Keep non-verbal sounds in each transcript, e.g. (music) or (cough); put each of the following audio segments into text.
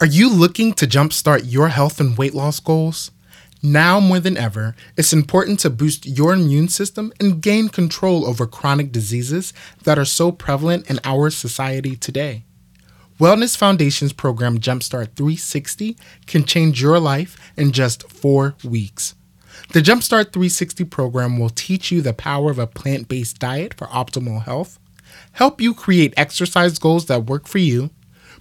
Are you looking to jumpstart your health and weight loss goals? Now more than ever, it's important to boost your immune system and gain control over chronic diseases that are so prevalent in our society today. Wellness Foundation's program Jumpstart 360 can change your life in just four weeks. The Jumpstart 360 program will teach you the power of a plant based diet for optimal health, help you create exercise goals that work for you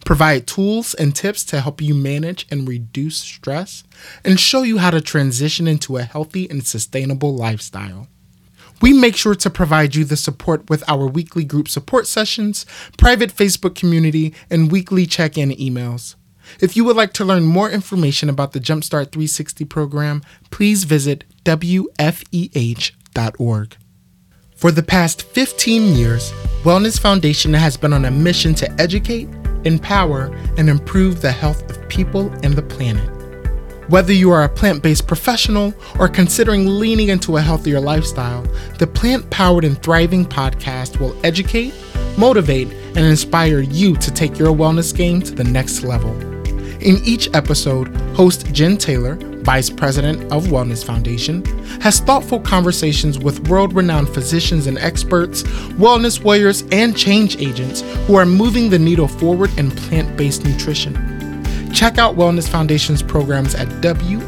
provide tools and tips to help you manage and reduce stress, and show you how to transition into a healthy and sustainable lifestyle. We make sure to provide you the support with our weekly group support sessions, private Facebook community, and weekly check in emails. If you would like to learn more information about the Jumpstart 360 program, please visit WFEH.org. For the past 15 years, Wellness Foundation has been on a mission to educate empower, and improve the health of people and the planet. Whether you are a plant based professional or considering leaning into a healthier lifestyle, the Plant Powered and Thriving podcast will educate, motivate, and inspire you to take your wellness game to the next level. In each episode, host Jen Taylor Vice President of Wellness Foundation, has thoughtful conversations with world renowned physicians and experts, wellness warriors, and change agents who are moving the needle forward in plant based nutrition. Check out Wellness Foundation's programs at WFEH.org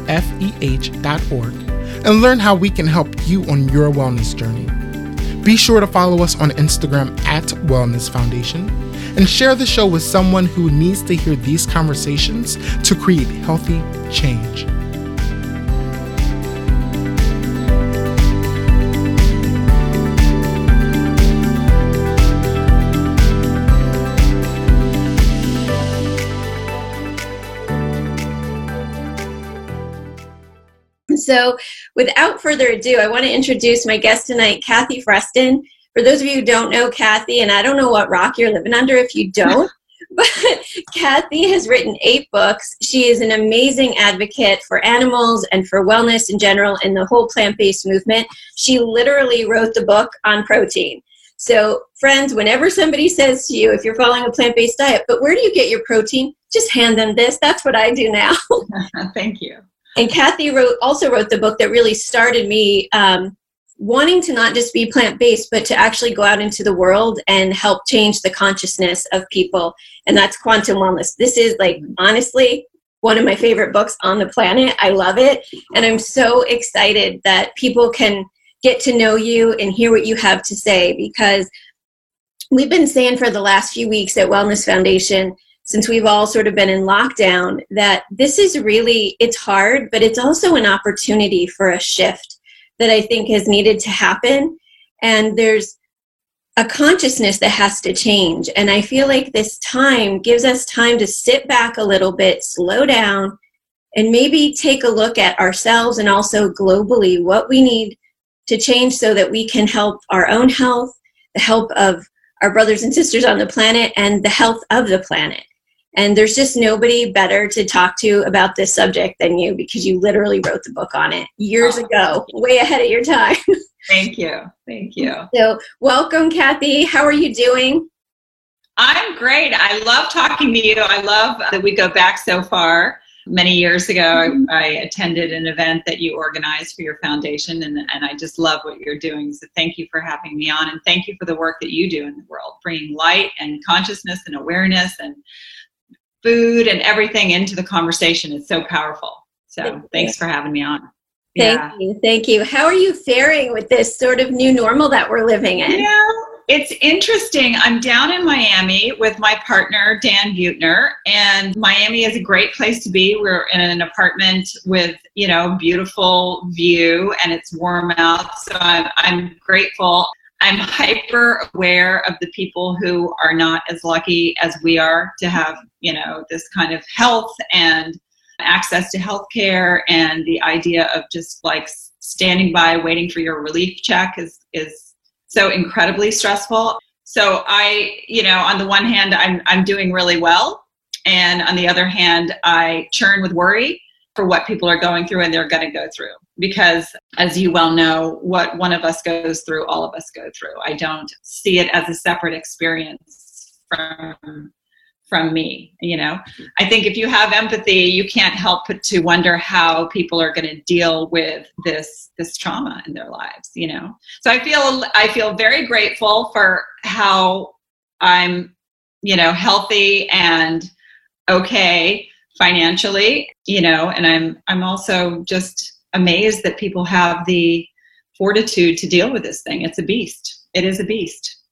and learn how we can help you on your wellness journey. Be sure to follow us on Instagram at Wellness Foundation and share the show with someone who needs to hear these conversations to create healthy change. So, without further ado, I want to introduce my guest tonight, Kathy Freston. For those of you who don't know Kathy, and I don't know what rock you're living under if you don't, (laughs) but Kathy has written eight books. She is an amazing advocate for animals and for wellness in general in the whole plant based movement. She literally wrote the book on protein. So, friends, whenever somebody says to you, if you're following a plant based diet, but where do you get your protein? Just hand them this. That's what I do now. (laughs) Thank you. And Kathy wrote also wrote the book that really started me um, wanting to not just be plant based, but to actually go out into the world and help change the consciousness of people. And that's Quantum Wellness. This is like honestly one of my favorite books on the planet. I love it. And I'm so excited that people can get to know you and hear what you have to say because we've been saying for the last few weeks at Wellness Foundation since we've all sort of been in lockdown that this is really it's hard but it's also an opportunity for a shift that i think has needed to happen. And there's a consciousness that has to change. And i feel like this time gives us time to sit back a little bit slow down and maybe take a look at ourselves and also globally what we need to change so that we can help our own health the help of our brothers and sisters on the planet and the health of the planet and there's just nobody better to talk to about this subject than you because you literally wrote the book on it years oh, ago, way ahead of your time. (laughs) Thank you. Thank you. So, welcome, Kathy. How are you doing? I'm great. I love talking to you. I love that we go back so far. Many years ago, mm-hmm. I, I, attended an event that you organized for your foundation, and, and I just love what you're doing. So, thank you for having me on, and thank you for the work that you do in the world, bringing light and consciousness and awareness and food and everything into the conversation is so powerful. So Thank thanks for having me on. Thank yeah. you. Thank you. How are you faring with this sort of new normal that we're living in? Yeah, it's interesting. I'm down in Miami with my partner, Dan Buettner, and Miami is a great place to be. We're in an apartment with, you know, beautiful view and it's warm out. So I'm, I'm grateful. I'm hyper aware of the people who are not as lucky as we are to have, you know, this kind of health and access to healthcare and the idea of just like standing by waiting for your relief check is is so incredibly stressful. So I, you know, on the one hand I'm I'm doing really well and on the other hand I churn with worry for what people are going through and they're going to go through because as you well know what one of us goes through all of us go through. I don't see it as a separate experience from from me you know? I think if you have empathy you can't help but to wonder how people are going to deal with this this trauma in their lives you know? So i feel i feel very grateful for how i'm you know healthy and okay financially you know? And i'm i'm also just amazed that people have the fortitude to deal with this thing. It's a beast. It is a beast.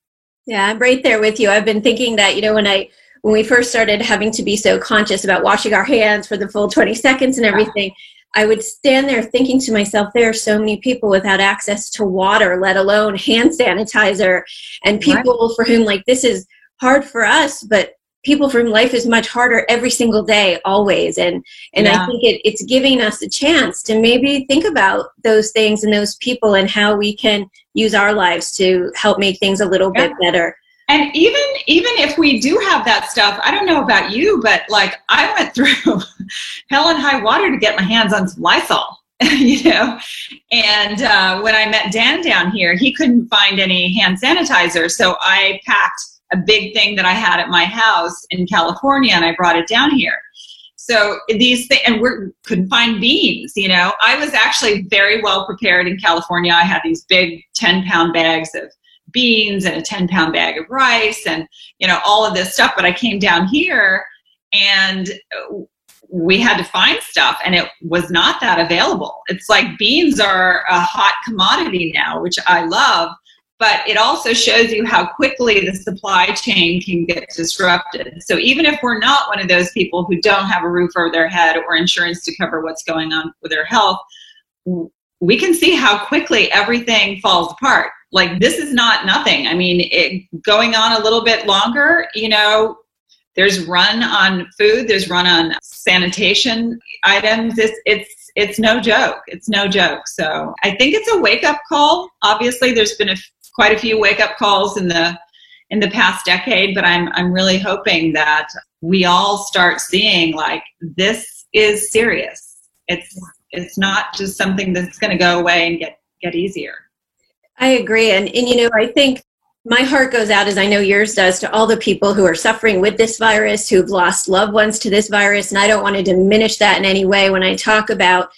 Yeah i'm right there with you. I've been thinking that you know when i when we first started having to be so conscious about washing our hands for the full 20 seconds and everything i would stand there thinking to myself there are so many people without access to water let alone hand sanitizer and people right. for whom like this is hard for us but people from life is much harder every single day always and and yeah. i think it, it's giving us a chance to maybe think about those things and those people and how we can use our lives to help make things a little yeah. bit better and even even if we do have that stuff i don't know about you but like i went (laughs) through hell and high water to get my hands on some lysol (laughs) you know and uh, when i met dan down here he couldn't find any hand sanitizer so i packed a big thing that I had at my house in California and I brought it down here. So these things, and we couldn't find beans, you know. I was actually very well prepared in California. I had these big 10 pound bags of beans and a 10 pound bag of rice and, you know, all of this stuff. But I came down here and uh, we had to find stuff and it was not that available. It's like beans are a hot commodity now, which I love but it also shows you how quickly the supply chain can get disrupted. So even if we're not one of those people who don't have a roof over their head or insurance to cover what's going on with their health, we can see how quickly everything falls apart. Like this is not nothing. I mean, it, going on a little bit longer, you know, there's run on food, there's run on sanitation items. It's it's it's no joke. It's no joke. So I think it's a wake up call. Obviously, there's been a quite a few wake up calls in the in the past decade, but I'm I'm really hoping that we all start seeing like this is serious. It's it's not just something that's going to go away and get get easier. I agree, and and you know I think my heart goes out as I know yours does to all the people who are suffering with this virus, who've lost loved ones to this virus, and I don't want to diminish that in any way when I talk about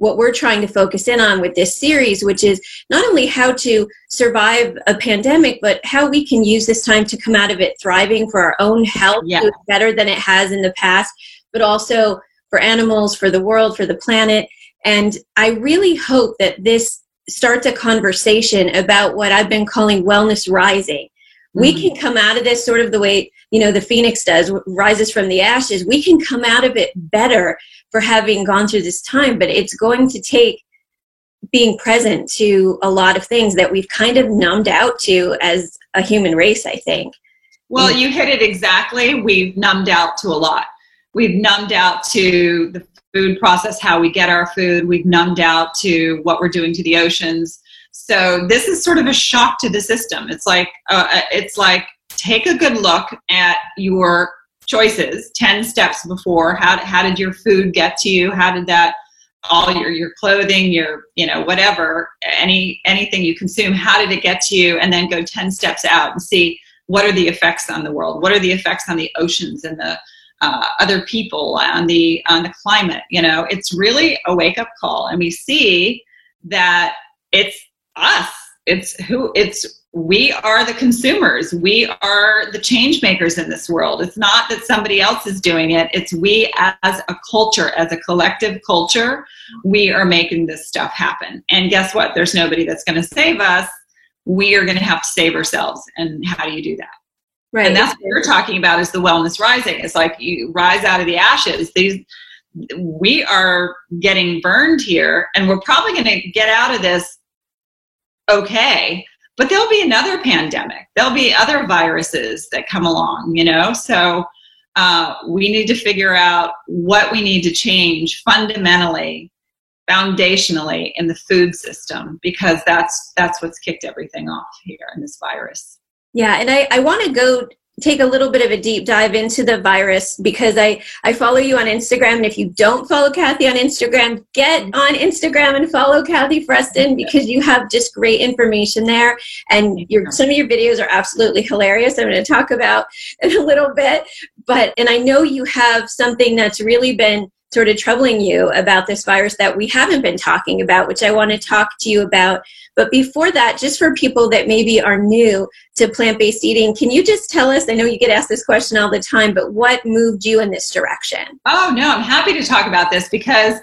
what we're trying to focus in on with this series, which is not only how to survive a pandemic, but how we can use this time to come out of it thriving for our own health yeah. better than it has in the past, but also for animals, for the world, for the planet. And I really hope that this starts a conversation about what I've been calling wellness rising. Mm-hmm. We can come out of this sort of the way, you know, the phoenix does, rises from the ashes. We can come out of it better for having gone through this time, but it's going to take being present to a lot of things that we've kind of numbed out to as a human race, I think. Well, you hit it exactly. We've numbed out to a lot. We've numbed out to the food process, how we get our food. We've numbed out to what we're doing to the oceans. So this is sort of a shock to the system. It's like uh, uh it's like take a good look at your choices 10 steps before how, how did your food get to you? How did that all your your clothing your you know whatever any anything you consume how did it get to you? And then go 10 steps out and see what are the effects on the world? What are the effects on the oceans and the uh, other people on the on the climate? You know it's really a wake up call. And we see that it's us it's who it's we are the consumers. We are the change makers in this world. It's not that somebody else is doing it. It's we as a culture, as a collective culture, we are making this stuff happen. And guess what? There's nobody that's going to save us. We are going to have to save ourselves. And how do you do that? Right. And that's what we're talking about is the wellness rising. It's like you rise out of the ashes. These we are getting burned here and we're probably going to get out of this okay but there'll be another pandemic. There'll be other viruses that come along you know? So uh, we need to figure out what we need to change fundamentally foundationally in the food system because that's that's what's kicked everything off here in this virus. Yeah and i, I want to go take a little bit of a deep dive into the virus because I, I follow you on Instagram. And if you don't follow Kathy on Instagram, get on Instagram and follow Kathy Freston because you have just great information there. And your some of your videos are absolutely hilarious. I'm going to talk about (laughs) in a little bit. but and I know you have something that's really been sort of troubling you about this virus that we haven't been talking about, which I want to talk to you about. But before that, just for people that maybe are new to plant based eating, can you just tell us? I know you get asked this question all the time, but what moved you in this direction? Oh, no, I'm happy to talk about this because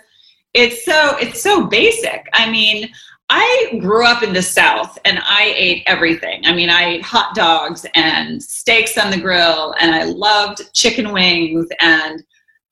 it's so it's so basic. I mean, I grew up in the South and I ate everything. I mean, I ate hot dogs and steaks on the grill, and I loved chicken wings and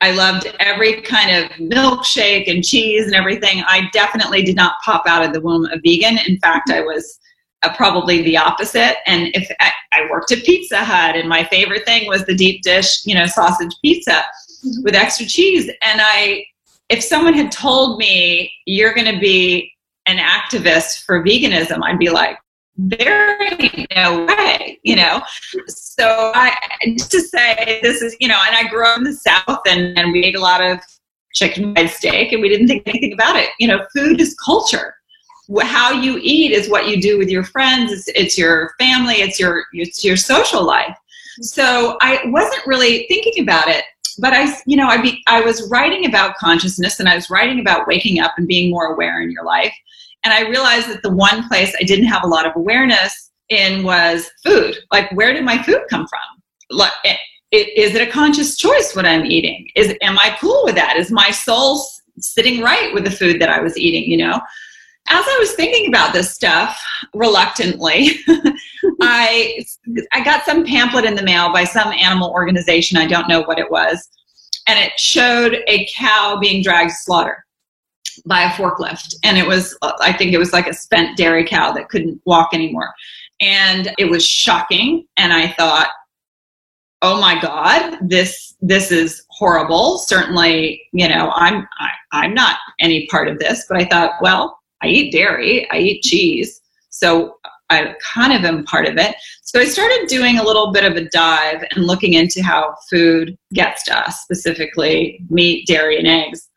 I loved every kind of milkshake and cheese and everything. I definitely did not pop out of the womb a vegan. In fact, I was uh, probably the opposite. And if I, I, worked at Pizza Hut, and my favorite thing was the deep dish, you know, sausage pizza mm-hmm. with extra cheese. And I, if someone had told me you're going to be an activist for veganism, I'd be like, ain't no way, you know. So I just to say this is, you know, and I grew up in the South and, and we ate a lot of chicken fried steak and we didn't think anything about it. You know, food is culture. How you eat is what you do with your friends. It's, it's your family. It's your it's your social life. So I wasn't really thinking about it, but I, you know, I be I was writing about consciousness and I was writing about waking up and being more aware in your life. And I realized that the one place I didn't have a lot of awareness in was food. Like, where did my food come from? Like, is it a conscious choice what I'm eating? Is am I cool with that? Is my soul sitting right with the food that I was eating? You know, as I was thinking about this stuff, reluctantly, (laughs) I I got some pamphlet in the mail by some animal organization. I don't know what it was, and it showed a cow being dragged to slaughter by a forklift. And it was, I think it was like a spent dairy cow that couldn't walk anymore. And it was shocking. And I thought, oh my God, this, this is horrible. Certainly, you know, I'm, I, I'm not any part of this, but I thought, well, I eat dairy, I eat cheese. So I kind of am part of it. So I started doing a little bit of a dive and looking into how food gets to us, specifically meat, dairy, and eggs.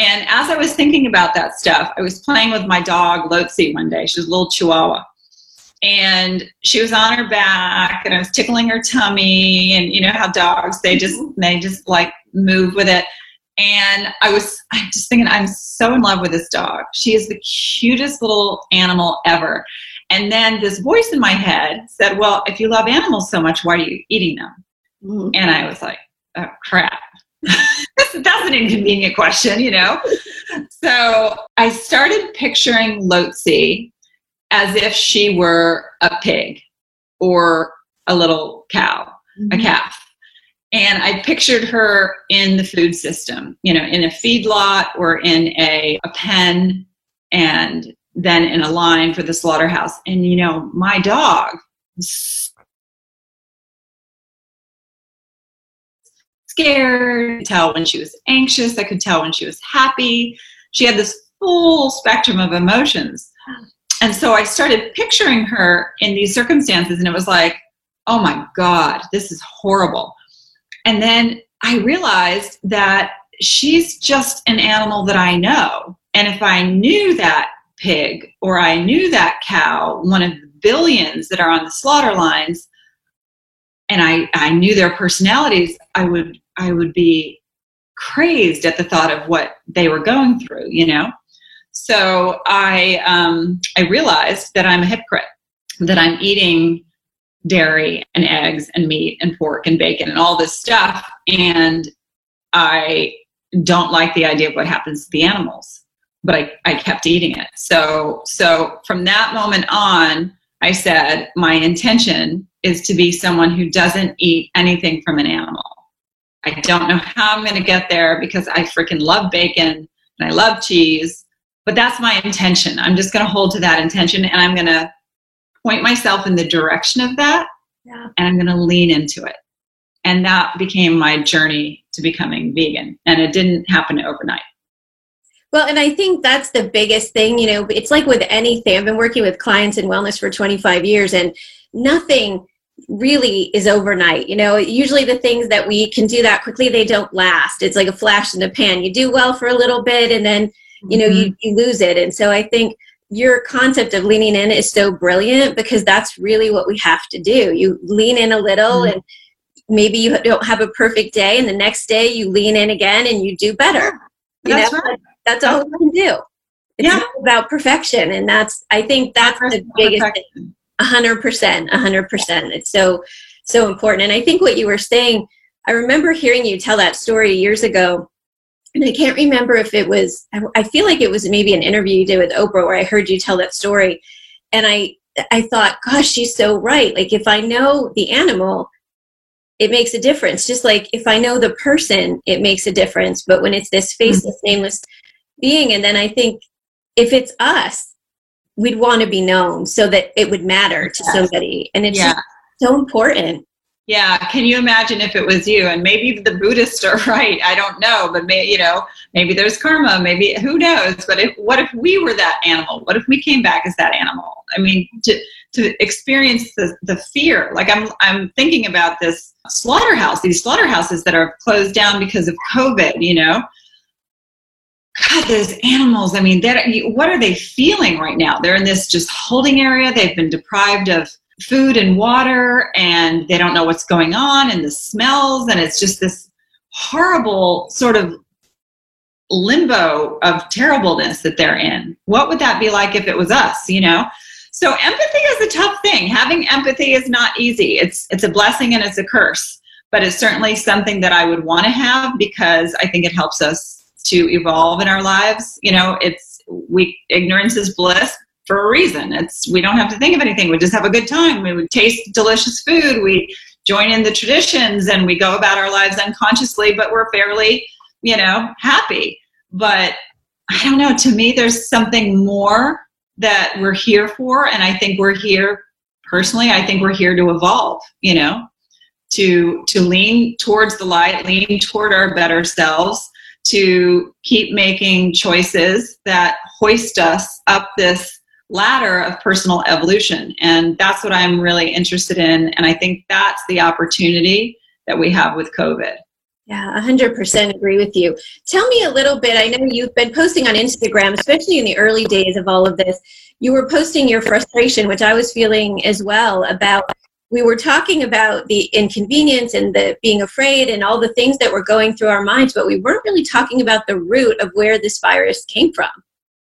And as I was thinking about that stuff, I was playing with my dog, Lotzi, one day. She was a little chihuahua. And she was on her back and I was tickling her tummy and you know how dogs they just mm-hmm. they just like move with it. And I was I'm just thinking I'm so in love with this dog. She is the cutest little animal ever. And then this voice in my head said, Well, if you love animals so much, why are you eating them? Mm-hmm. And I was like, Oh crap. Inconvenient question, you know? so I started picturing Lotzi as if she were a pig or a little cow, mm-hmm. a calf. And I pictured her in the food system, you know, in a feedlot or in a, a pen and then in a line for the slaughterhouse. And, you know, my dog scared, I could tell when she was anxious, I could tell when she was happy. She had this full spectrum of emotions. And so I started picturing her in these circumstances, and it was like, oh my God, this is horrible. And then I realized that she's just an animal that I know. And if I knew that pig or I knew that cow, one of the billions that are on the slaughter lines, and I, I knew their personalities, I would I would be crazed at the thought of what they were going through, you know? So I, um, I realized that I'm a hypocrite, that I'm eating dairy and eggs and meat and pork and bacon and all this stuff. And I don't like the idea of what happens to the animals, but I, I kept eating it. So, so from that moment on, I said, my intention is to be someone who doesn't eat anything from an animal. I don't know how I'm going to get there because I freaking love bacon and I love cheese, but that's my intention. I'm just going to hold to that intention and I'm going to point myself in the direction of that yeah. and I'm going to lean into it. And that became my journey to becoming vegan. And it didn't happen overnight. Well, and I think that's the biggest thing. You know, it's like with anything. I've been working with clients in wellness for 25 years, and nothing really is overnight. You know, usually the things that we can do that quickly, they don't last. It's like a flash in the pan. You do well for a little bit and then, you know, mm-hmm. you, you lose it. And so I think your concept of leaning in is so brilliant because that's really what we have to do. You lean in a little mm-hmm. and maybe you don't have a perfect day and the next day you lean in again and you do better you that's know? right that's all we can do it's yeah. about perfection and that's i think that's the biggest thing. 100% 100% it's so so important. And i think what you were saying i remember hearing you tell that story years ago. And i can't remember if it was i feel like it was maybe an interview you did with oprah where i heard you tell that story. And i i thought gosh she's so right. Like if i know the animal it makes a difference. Just like if i know the person it makes a difference. But when it's this faceless mm-hmm. nameless being and then i think if it's us we'd want to be known so that it would matter to yes. somebody. And it's yeah. so important. Yeah can you imagine if it was you? And maybe the buddhists are (laughs) right i don't know but may, you know maybe there's karma maybe who knows? But if what if we were that animal? What if we came back as that animal? I mean to to experience the, the fear like i'm i'm thinking about this slaughterhouse these slaughterhouses that are closed down because of covid you know God, those animals, I mean, what are they feeling right now? They're in this just holding area. They've been deprived of food and water, and they don't know what's going on, and the smells, and it's just this horrible sort of limbo of terribleness that they're in. What would that be like if it was us, you know? So empathy is a tough thing. Having empathy is not easy. It's it's a blessing and it's a curse, but it's certainly something that I would want to have because I think it helps us to evolve in our lives. You know, it's we ignorance is bliss for a reason. It's we don't have to think of anything. We just have a good time. We taste delicious food. We join in the traditions and we go about our lives unconsciously, but we're fairly, you know, happy. But I don't know, to me there's something more that we're here for and I think we're here personally, I think we're here to evolve, you know, to to lean towards the light, lean toward our better selves to keep making choices that hoist us up this ladder of personal evolution. And that's what I'm really interested in. And I think that's the opportunity that we have with COVID. Yeah, 100% agree with you. Tell me a little bit. I know you've been posting on Instagram, especially in the early days of all of this. You were posting your frustration, which I was feeling as well, about we were talking about the inconvenience and the being afraid and all the things that were going through our minds, but we weren't really talking about the root of where this virus came from.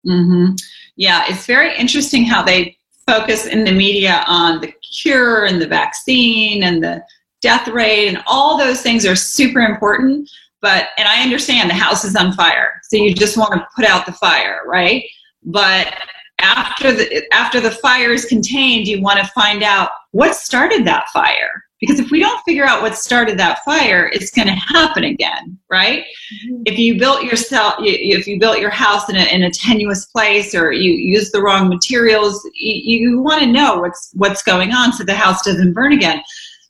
Mm-hmm. Yeah, it's very interesting how they focus in the media on the cure and the vaccine and the death rate and all those things are super important. But, and I understand the house is on fire, so you just want to put out the fire, right? But after the after the fire is contained you want to find out what started that fire. Because if we don't figure out what started that fire it's going to happen again right? Mm-hmm. if you built yourself if you built your house in a, in a tenuous place or you use the wrong materials you, you want to know what's what's going on so the house doesn't burn again.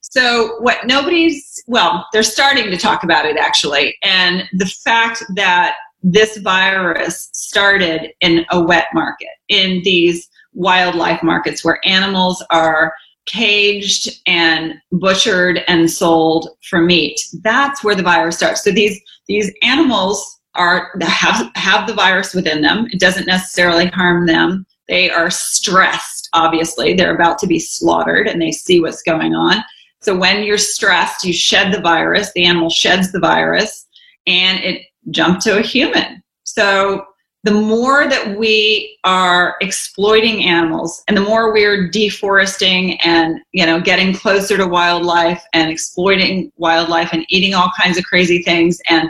So what nobody's well they're starting to talk about it actually. And the fact that this virus started in a wet market, in these wildlife markets where animals are caged and butchered and sold for meat. That's where the virus starts. So these these animals are have have the virus within them. It doesn't necessarily harm them. They are stressed, obviously. They're about to be slaughtered and they see what's going on. So when you're stressed, you shed the virus, the animal sheds the virus, and it jumped to a human. So the more that we are exploiting animals and the more we're deforesting and you know getting closer to wildlife and exploiting wildlife and eating all kinds of crazy things and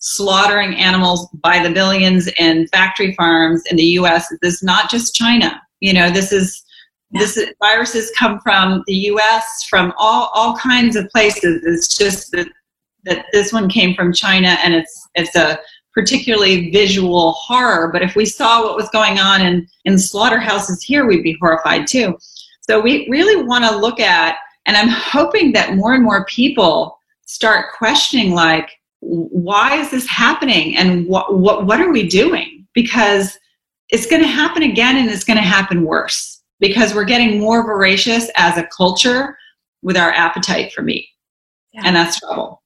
slaughtering animals by the billions in factory farms in the US this is not just China you know this is yeah. this is, viruses come from the US from all all kinds of places it's just that that this one came from China and it's it's a particularly visual horror. But if we saw what was going on in, in slaughterhouses here, we'd be horrified too. So we really want to look at, and I'm hoping that more and more people start questioning like, why is this happening and what, what, what are we doing? Because it's going to happen again and it's going to happen worse because we're getting more voracious as a culture with our appetite for meat. Yeah. And that's trouble.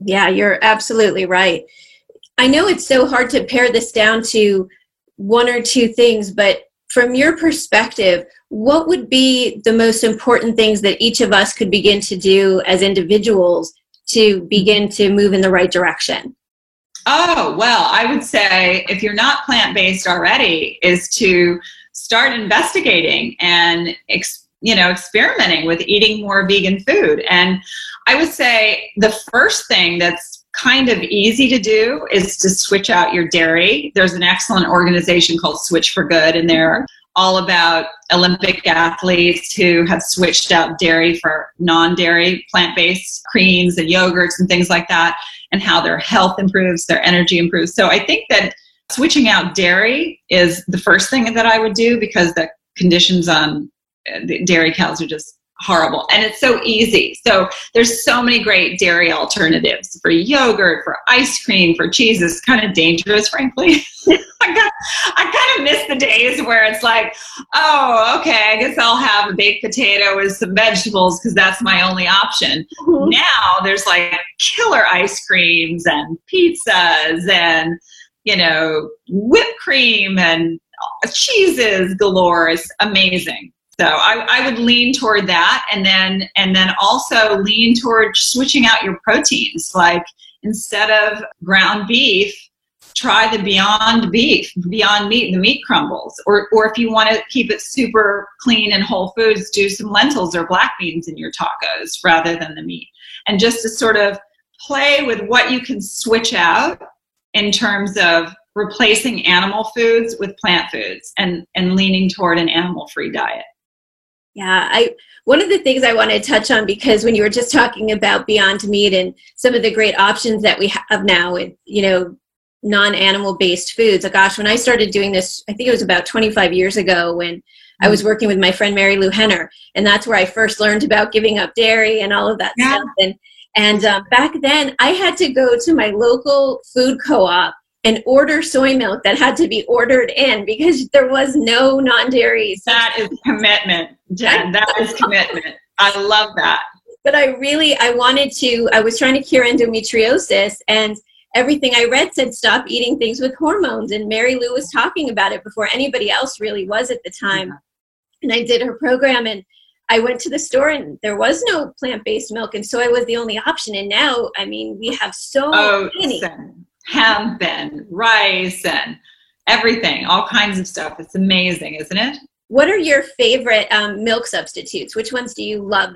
Yeah, you're absolutely right. I know it's so hard to pare this down to one or two things, but from your perspective, what would be the most important things that each of us could begin to do as individuals to begin to move in the right direction? Oh, well, I would say if you're not plant based already, is to start investigating and you know experimenting with eating more vegan food and i would say the first thing that's kind of easy to do is to switch out your dairy. There's an excellent organization called Switch4Good and they're all about olympic athletes who have switched out dairy for non-dairy plant-based creams and yogurts and things like that and how their health improves their energy improves. So i think that switching out dairy is the first thing that i would do because the conditions on uh, the dairy cows are just horrible. And it's so easy. So there's so many great dairy alternatives for yogurt for ice cream for cheese. It's kind of dangerous frankly. (laughs) I, got, I kind of miss the days where it's like oh okay i guess i'll have a baked potato with some vegetables because that's my only option. Mm-hmm. now there's like killer ice creams and pizzas and you know whipped cream and cheeses galore. Is amazing so I, I would lean toward that and then and then also lean toward switching out your proteins. Like instead of ground beef try the beyond beef beyond meat the meat crumbles. Or or if you want to keep it super clean and whole foods do some lentils or black beans in your tacos rather than the meat. And just to sort of play with what you can switch out in terms of replacing animal foods with plant foods and and leaning toward an animal free diet yeah, I one of the things I want to touch on because when you were just talking about Beyond Meat and some of the great options that we have now with you know non-animal based foods. Oh, gosh, when I started doing this, I think it was about 25 years ago when I was mm. working with my friend Marilu Henner, and that's where I first learned about giving up dairy and all of that yeah. stuff. And and um, back then, I had to go to my local food co-op and order soy milk that had to be ordered in because there was no non-dairy. That is commitment, Jen. That is commitment. I love that. But I really, I wanted to. I was trying to cure endometriosis, and everything I read said stop eating things with hormones. And Marilu was talking about it before anybody else really was at the time. And I did her program, and I went to the store and there was no plant based milk, and soy was the only option. And now, I mean, we have so oh, many hemp and rice and everything, all kinds of stuff. It's amazing, isn't it? What are your favorite um, milk substitutes? Which ones do you love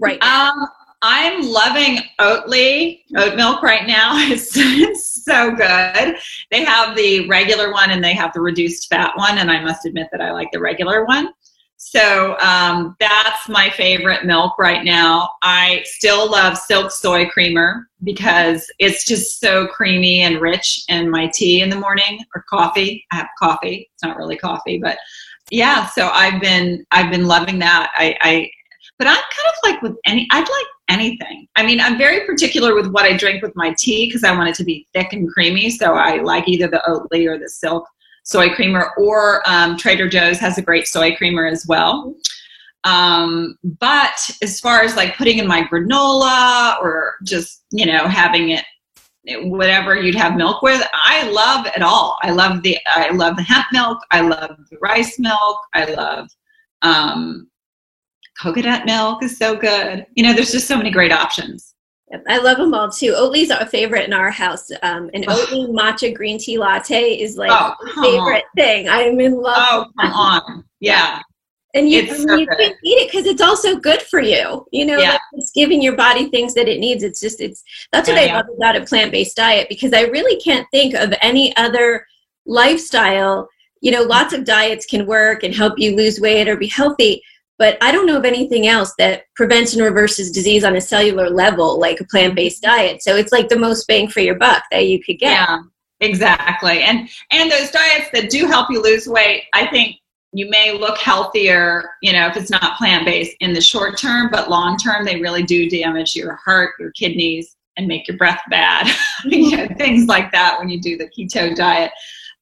right now? Um, I'm loving Oatly, oat milk right now. (laughs) It's, it's so good. They have the regular one and they have the reduced fat one, and I must admit that I like the regular one. So um, that's my favorite milk right now. I still love Silk Soy Creamer because it's just so creamy and rich in my tea in the morning or coffee. I have coffee. It's not really coffee, but yeah. So I've been I've been loving that. I, I but I'm kind of like with any. I'd like anything. I mean, I'm very particular with what I drink with my tea because I want it to be thick and creamy. So I like either the Oatly or the Silk soy creamer, or um, Trader Joe's has a great soy creamer as well. Um, but as far as like putting in my granola or just, you know, having it whatever you'd have milk with i love it all. I love the i love the hemp milk i love the rice milk i love um, coconut milk is so good. You know there's just so many great options I love them all too. Oatly's our favorite in our house. Um, an (sighs) Oatly matcha green tea latte is like oh, favorite on. thing. I am in love. Oh, come on. Yeah. And you, so you can eat it because it's also good for you. You know, yeah. like it's giving your body things that it needs. It's just, it's, that's what yeah, I yeah. love about a plant based diet because I really can't think of any other lifestyle. You know, lots of diets can work and help you lose weight or be healthy but I don't know of anything else that prevents and reverses disease on a cellular level like a plant based diet. So it's like the most bang for your buck that you could get. Yeah, exactly. And and those diets that do help you lose weight, I think you may look healthier, you know, if it's not plant based in the short term, but long term, they really do damage your heart, your kidneys, and make your breath bad. (laughs) you know, things like that when you do the keto diet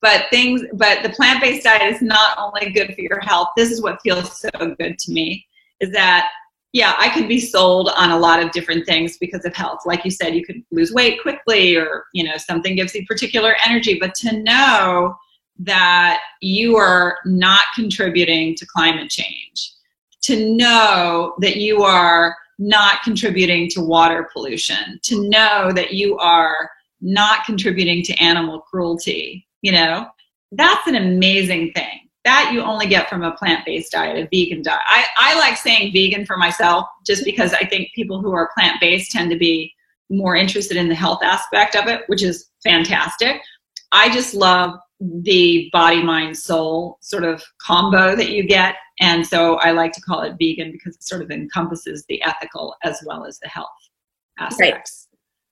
but things but the plant-based diet is not only good for your health. This is what feels so good to me is that yeah i could be sold on a lot of different things because of health. Like you said you could lose weight quickly or you know something gives you particular energy but to know that you are not contributing to climate change, to know that you are not contributing to water pollution, to know that you are not contributing to animal cruelty, you know, that's an amazing thing. That you only get from a plant based diet, a vegan diet. I, I like saying vegan for myself just because I think people who are plant based tend to be more interested in the health aspect of it, which is fantastic. I just love the body, mind, soul sort of combo that you get. And so I like to call it vegan because it sort of encompasses the ethical as well as the health aspects.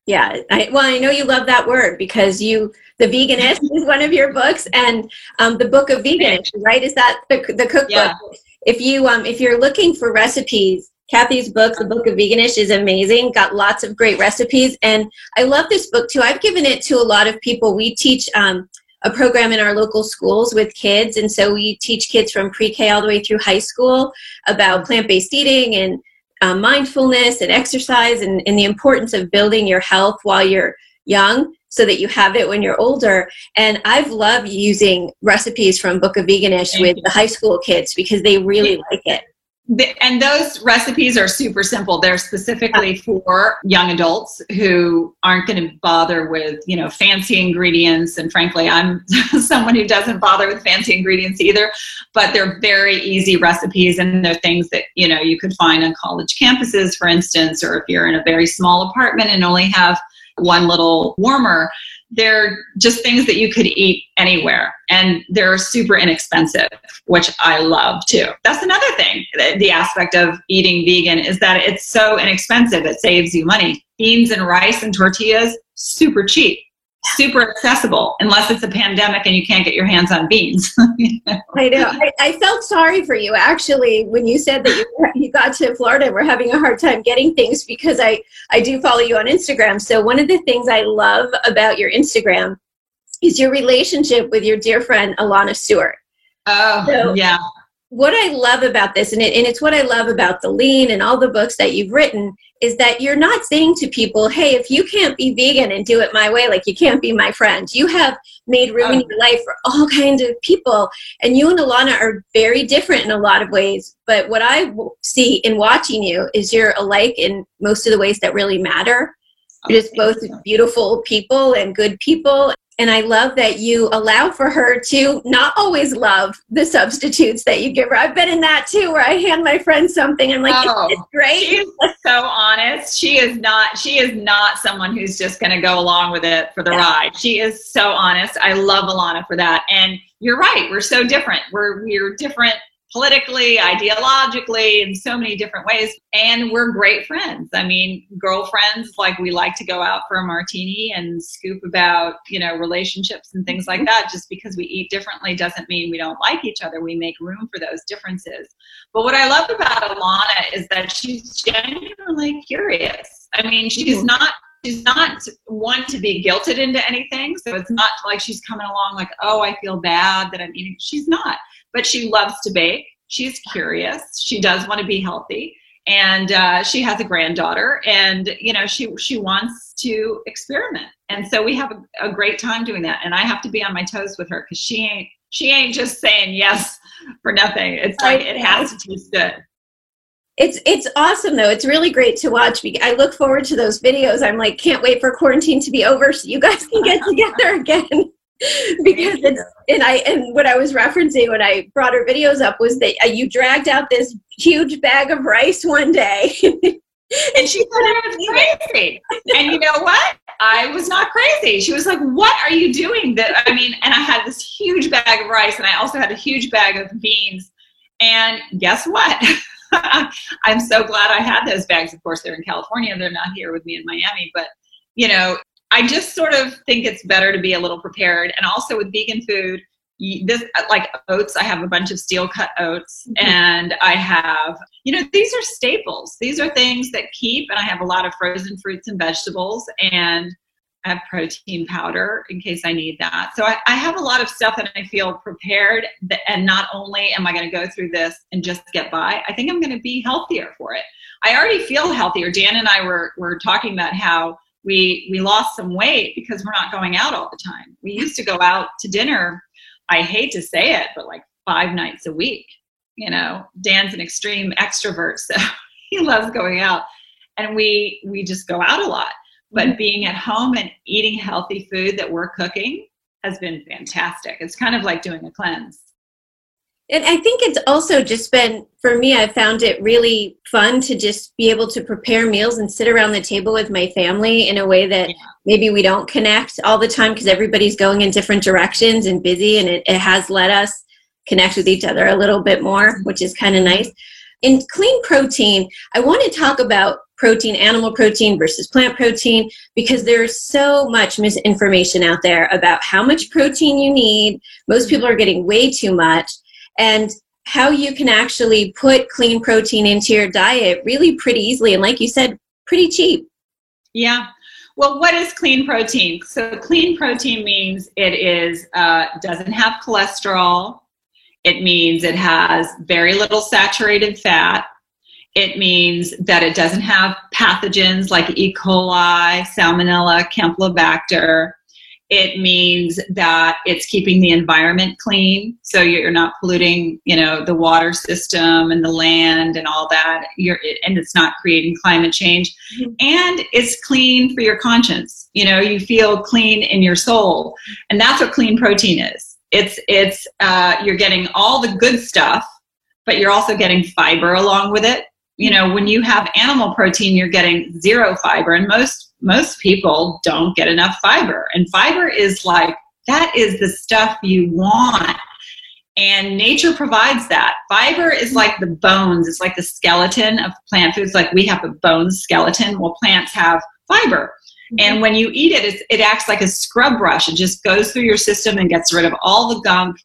Yeah, I, well, I know you love that word because you, the veganist is one of your books, and um, the book of veganism, right? Is that the, the cookbook? Yeah. If you um, if you're looking for recipes, Kathy's book, the book of veganish, is amazing. Got lots of great recipes, and I love this book too. I've given it to a lot of people. We teach um, a program in our local schools with kids. And so we teach kids from pre K all the way through high school about plant based eating and uh, mindfulness and exercise and, and the importance of building your health while you're young so that you have it when you're older. And I've loved using recipes from Book of Veganish Thank with you. the high school kids because they really like it and those recipes are super simple. They're specifically for young adults who aren't going to bother with you know fancy ingredients. And frankly i'm (laughs) someone who doesn't bother with fancy ingredients either. But they're very easy recipes and they're things that you know you could find on college campuses for instance or if you're in a very small apartment and only have one little warmer they're just things that you could eat anywhere and they're super inexpensive which i love too. That's another thing the aspect of eating vegan is that it's so inexpensive. It saves you money. Beans and rice and tortillas super cheap super accessible unless it's a pandemic and you can't get your hands on beans. (laughs) I know. I, I, felt sorry for you actually when you said that you, you got to Florida and we're having a hard time getting things because I, I do follow you on Instagram. So one of the things I love about your Instagram is your relationship with your dear friend Alana Stewart. Oh, so, yeah what I love about this, and, it, and it's what I love about the lean and all the books that you've written, is that you're not saying to people, hey, if you can't be vegan and do it my way, like you can't be my friend. You have made room in oh. your life for all (laughs) kinds of people. And you and Alana are very different in a lot of ways. But what I see in watching you is you're alike in most of the ways that really matter. You're just both beautiful people and good people and I love that you allow for her to not always love the substitutes that you give her. I've been in that too, where I hand my friend something. I'm like, oh, it's great. She's so honest. She is not. She is not someone who's just going to go along with it for the yeah. ride. She is so honest. I love Alana for that. And you're right. We're so different. We're we're different politically, ideologically, in so many different ways. And we're great friends. I mean, girlfriends, like we like to go out for a martini and scoop about, you know, relationships and things like mm-hmm. that. Just because we eat differently doesn't mean we don't like each other. We make room for those differences. But what I love about Alana is that she's genuinely curious. I mean, she's mm-hmm. not she's not one to be guilted into anything. So it's not like she's coming along like, oh, I feel bad that I'm eating. She's not but she loves to bake. She's curious. She does want to be healthy, and uh, she has a granddaughter, and you know she she wants to experiment. And so we have a, a great time doing that. And I have to be on my toes with her because she ain't she ain't just saying yes for nothing. It's like it has to taste good. It's it's awesome though. It's really great to watch. I look forward to those videos. I'm like, can't wait for quarantine to be over so you guys can get (laughs) together again. (laughs) because it's and I and what I was referencing when I brought her videos up was that uh, you dragged out this huge bag of rice one day. (laughs) and she said I was crazy. and you know what? I was not crazy. She was like, "What are you doing?" That I mean, and I had this huge bag of rice, and I also had a huge bag of beans. And guess what? (laughs) I'm so glad I had those bags. Of course, they're in California; they're not here with me in Miami. But you know, I just sort of think it's better to be a little prepared. And also with vegan food, this like oats i have a bunch of steel cut oats mm-hmm. and i have you know these are staples these are things that keep and i have a lot of frozen fruits and vegetables and i have protein powder in case i need that so i, I have a lot of stuff and i feel prepared that, and not only am i going to go through this and just get by i think i'm going to be healthier for it i already feel healthier dan and i were, were talking about how we we lost some weight because we're not going out all the time. We used to go out to dinner I hate to say it, but like five nights a week. You know, Dan's an extreme extrovert, so (laughs) he loves going out, and we we just go out a lot. But mm-hmm. being at home and eating healthy food that we're cooking has been fantastic. It's kind of like doing a cleanse. And I think it's also just been, for me, I found it really fun to just be able to prepare meals and sit around the table with my family in a way that yeah. maybe we don't connect all the time because everybody's going in different directions and busy. And it, it has let us connect with each other a little bit more, which is kind of nice. In clean protein, I want to talk about protein, animal protein versus plant protein, because there's so much misinformation out there about how much protein you need. Most people are getting way too much and how you can actually put clean protein into your diet really pretty easily and like you said pretty cheap. Yeah. Well what is clean protein? So clean protein means it is uh, doesn't have cholesterol. It means it has very little saturated fat. It means that it doesn't have pathogens like e. coli salmonella campylobacter it means that it's keeping the environment clean. So you're not polluting you know the water system and the land and all that. You're and it's not creating climate change. Mm-hmm. and it's clean for your conscience. You know you feel clean in your soul. And that's what clean protein is. It's it's uh, you're getting all the good stuff but you're also getting fiber along with it. You know when you have animal protein you're getting zero fiber. And most most people don't get enough fiber. And fiber is like, that is the stuff you want. And nature provides that. Fiber is like the bones, it's like the skeleton of plant foods. Like we have a bone skeleton, well, plants have fiber. Mm-hmm. And when you eat it, it acts like a scrub brush. It just goes through your system and gets rid of all the gunk.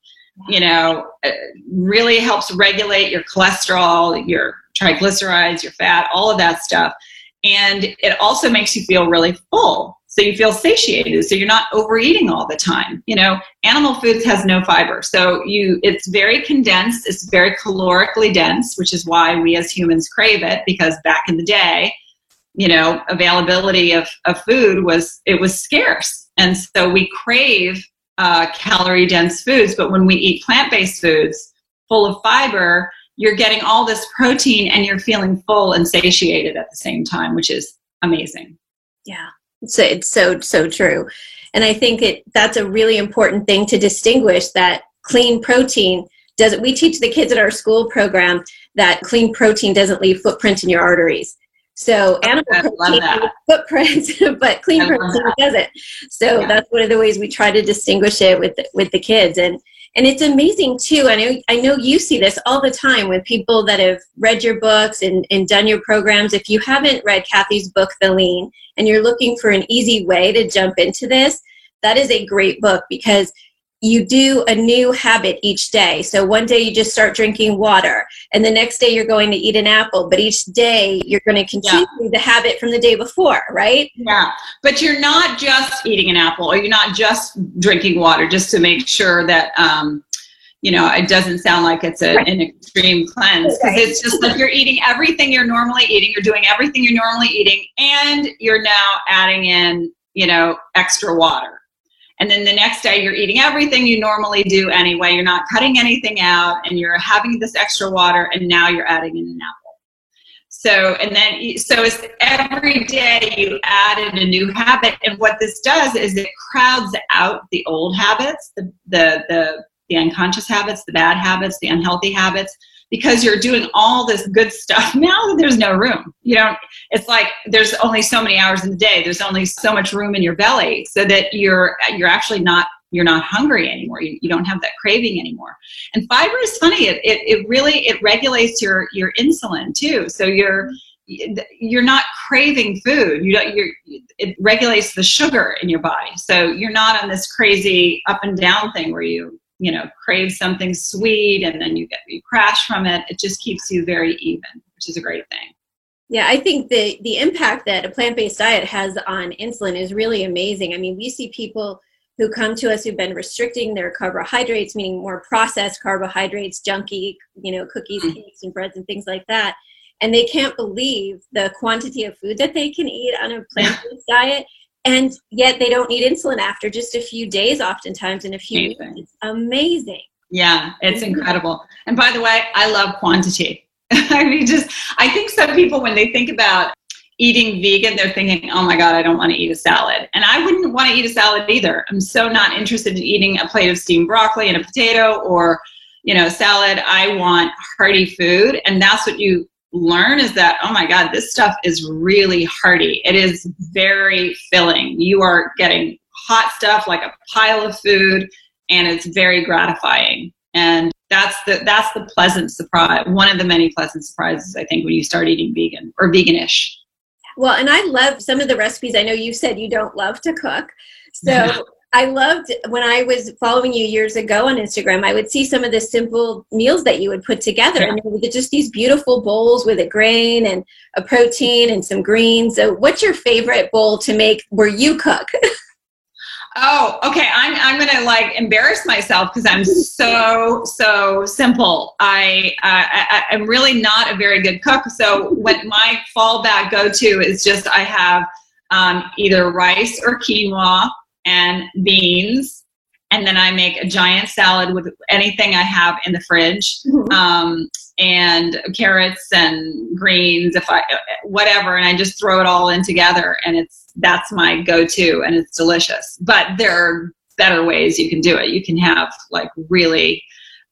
You know, uh, really helps regulate your cholesterol, your triglycerides, your fat, all of that stuff and it also makes you feel really full. So you feel satiated. So you're not overeating all the time. You know animal foods has no fiber. So you it's very condensed. It's very calorically dense which is why we as humans crave it because back in the day you know availability of, of food was it was scarce. And so we crave uh, calorie dense foods. But when we eat plant-based foods full of fiber you're getting all this protein and you're feeling full and satiated at the same time, which is amazing. Yeah. So it's so so true. And I think it that's a really important thing to distinguish that clean protein does we teach the kids at our school program that clean protein doesn't leave footprints in your arteries. So animal protein (laughs) footprints, but clean protein doesn't. So yeah. that's one of the ways we try to distinguish it with with the kids. And and it's amazing too i know i know you see this all the time with people that have read your books and, and done your programs. If you haven't read kathy's book the lean and you're looking for an easy way to jump into this that is a great book because you do a new habit each day. So one day you just start drinking water, and the next day you're going to eat an apple, but each day you're going to continue yeah. the habit from the day before, right? Yeah. But you're not just eating an apple or you're not just drinking water, just to make sure that. Um, you know, it doesn't sound like it's a, an extreme cleanse because it's just like you're eating everything you're normally eating, you're doing everything you're normally eating, and you're now adding in, you know, extra water and then the next day you're eating everything you normally do anyway. You're not cutting anything out and you're having this extra water and now you're adding in an apple. So and then so it's every day you add in a new habit. And what this does is it crowds out the old habits the the the, the unconscious habits the bad habits the unhealthy habits because you're doing all this good stuff (laughs) now there's no room. You know it's like there's only so many hours in the day. There's only so much room in your belly so that you're you're actually not you're not hungry anymore. You, you don't have that craving anymore. And fiber is funny. It, it, it really it regulates your your insulin too. So you're you're not craving food. You don't you're it regulates the sugar in your body. So you're not on this crazy up and down thing where you you know crave something sweet and then you get you crash from it it just keeps you very even which is a great thing. Yeah i think the the impact that a plant-based diet has on insulin is really amazing. I mean we see people who come to us who've been restricting their carbohydrates meaning more processed carbohydrates junky you know cookies mm-hmm. cakes and breads and things like that and they can't believe the quantity of food that they can eat on a (laughs) plant-based diet and yet they don't need insulin after just a few days oftentimes in a few Amazing. weeks amazing Yeah, it's Mhm. incredible. And by the way, I love quantity. (laughs) I mean, just, I think some people, when they think about eating vegan, they're thinking, oh my God, I don't want to eat a salad. And I wouldn't want to eat a salad either. I'm so not interested in eating a plate of steamed broccoli and a potato or, you know, salad. I want hearty food. And that's what you learn is that, oh my God, this stuff is really hearty. It is very filling. You are getting hot stuff like a pile of food and it's very gratifying and that's the that's the pleasant surprise one of the many pleasant surprises i think when you start eating vegan or veganish well and i love some of the recipes i know you said you don't love to cook so. (laughs) i loved when i was following you years ago on instagram i would see some of the simple meals that you would put together. Yeah. and just these beautiful bowls with a grain and a protein and some greens. So what's your favorite bowl to make where you cook? (laughs) Oh okay. I'm, I'm gonna like embarrass myself because i'm so so simple. I, I I- i'm really not a very good cook. So what my fallback go-to is just i have um, either rice or quinoa and beans and then i make a giant salad with anything i have in the fridge um, and carrots and greens if i whatever and i just throw it all in together and it's that's my go-to and it's delicious. But there are better ways you can do it. You can have like really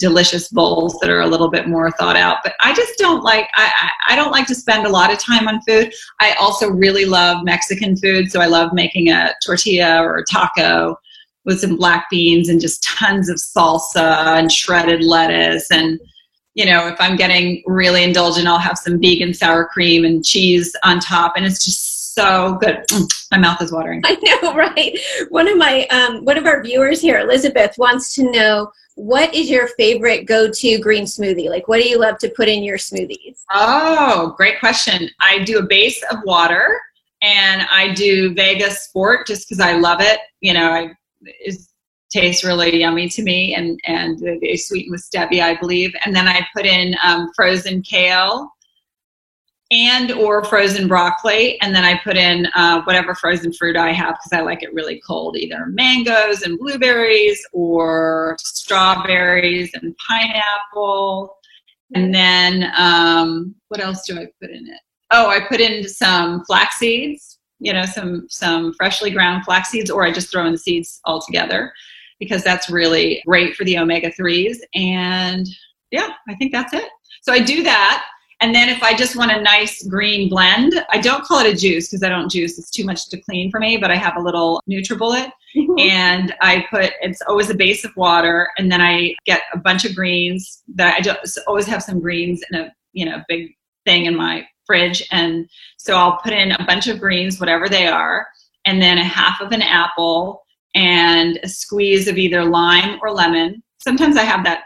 delicious bowls that are a little bit more thought out but i just don't like I, I don't like to spend a lot of time on food. I also really love mexican food so i love making a tortilla or a taco with some black beans and just tons of salsa and shredded lettuce. And you know if i'm getting really indulgent i'll have some vegan sour cream and cheese on top and it's just so good. (clears throat) My mouth is watering. (laughs) I know, right? One of my um, one of our viewers here, Elizabeth, wants to know what is your favorite go-to green smoothie? Like, what do you love to put in your smoothies? Oh, great question. I do a base of water and I do Vega Sport just because I love it. You know, I, it tastes really yummy to me and, and they sweeten with stevia, I believe. And then I put in um, frozen kale and or frozen broccoli and then i put in uh, whatever frozen fruit i have because i like it really cold either mangoes and blueberries or strawberries and pineapple and then um, what else do I put in it? Oh, I put in some flax seeds, you know, some some freshly ground flax seeds, or I just throw in the seeds all together because that's really great for the omega threes. And yeah, I think that's it. So I do that. And then if I just want a nice green blend, I don't call it a juice because I don't juice. It's too much to clean for me, but I have a little NutriBullet. Mm-hmm. And I put it's always a base of water, and then I get a bunch of greens that I just always have some greens in a you know big thing in my fridge, and so I'll put in a bunch of greens, whatever they are, and then a half of an apple and a squeeze of either lime or lemon. Sometimes I have that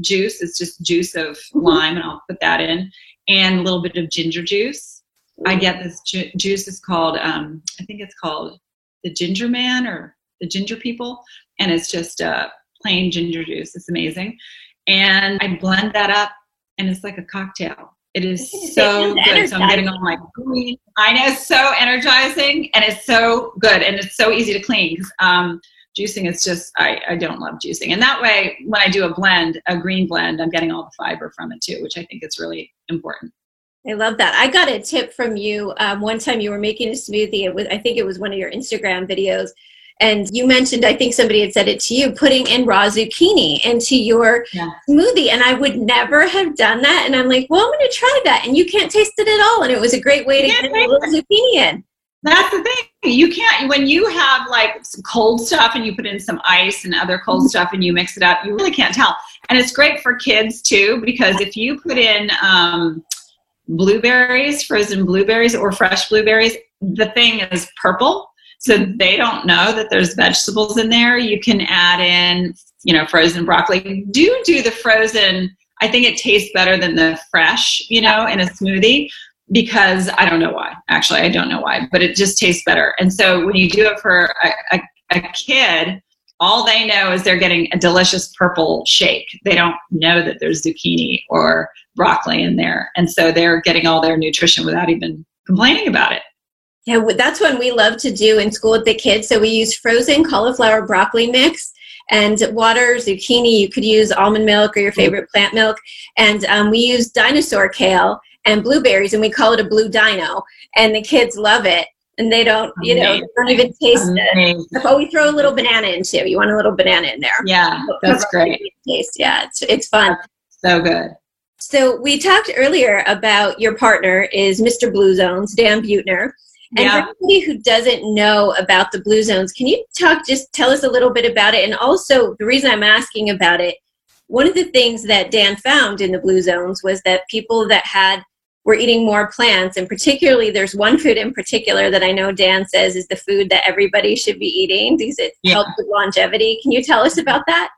juice; it's just juice of mm-hmm. lime, and I'll put that in, and a little bit of ginger juice. I get this ju- juice is called um, I think it's called the Ginger Man or the Ginger People, and it's just uh, plain ginger juice. It's amazing, and I blend that up, and it's like a cocktail. It is so good. So I'm getting all my green. I know it's so energizing, and it's so good, and it's so easy to clean. Um, juicing is just I, I don't love juicing, and that way when I do a blend, a green blend, I'm getting all the fiber from it too, which I think is really important. I love that. I got a tip from you um, one time. You were making a smoothie. It was, I think it was one of your Instagram videos, and you mentioned. I think somebody had said it to you, putting in raw zucchini into your Yeah. smoothie. And I would never have done that. And I'm like, well, I'm going to try that. And you can't taste it at all. And it was a great way to get a little zucchini in. That's the thing. You can't when you have like some cold stuff and you put in some ice and other cold stuff and you mix it up. You really can't tell. And it's great for kids too because if you put in um, blueberries, frozen blueberries, or fresh blueberries, the thing is purple, so they don't know that there's vegetables in there. You can add in, you know, frozen broccoli. Do do the frozen. I think it tastes better than the fresh, you know, in a smoothie because I don't know why. Actually, I don't know why, but it just tastes better. And so when you do it for a, a, a kid, all they know is they're getting a delicious purple shake. They don't know that there's zucchini or broccoli in there. And so they're getting all their nutrition without even complaining about it. Yeah, that's what we love to do in school with the kids. So we use frozen cauliflower broccoli mix and water, zucchini. You could use almond milk or your favorite plant milk. And um, we use dinosaur kale and blueberries, and we call it a blue dino. And the kids love it. And they don't, you know, don't even taste Amazing. it. Oh, we throw a little banana in too. You want a little banana in there? Yeah, that's great. Taste, yeah, it's it's fun. So good. So we talked earlier about your partner is Mr. Blue Zones, Dan Buettner. And yeah. for anybody who doesn't know about the Blue Zones, can you talk, just tell us a little bit about it? And also, the reason I'm asking about it, one of the things that Dan found in the Blue Zones was that people that had were eating more plants, and particularly there's one food in particular that I know Dan says is the food that everybody should be eating because it yeah. helps with longevity. Can you tell us about that?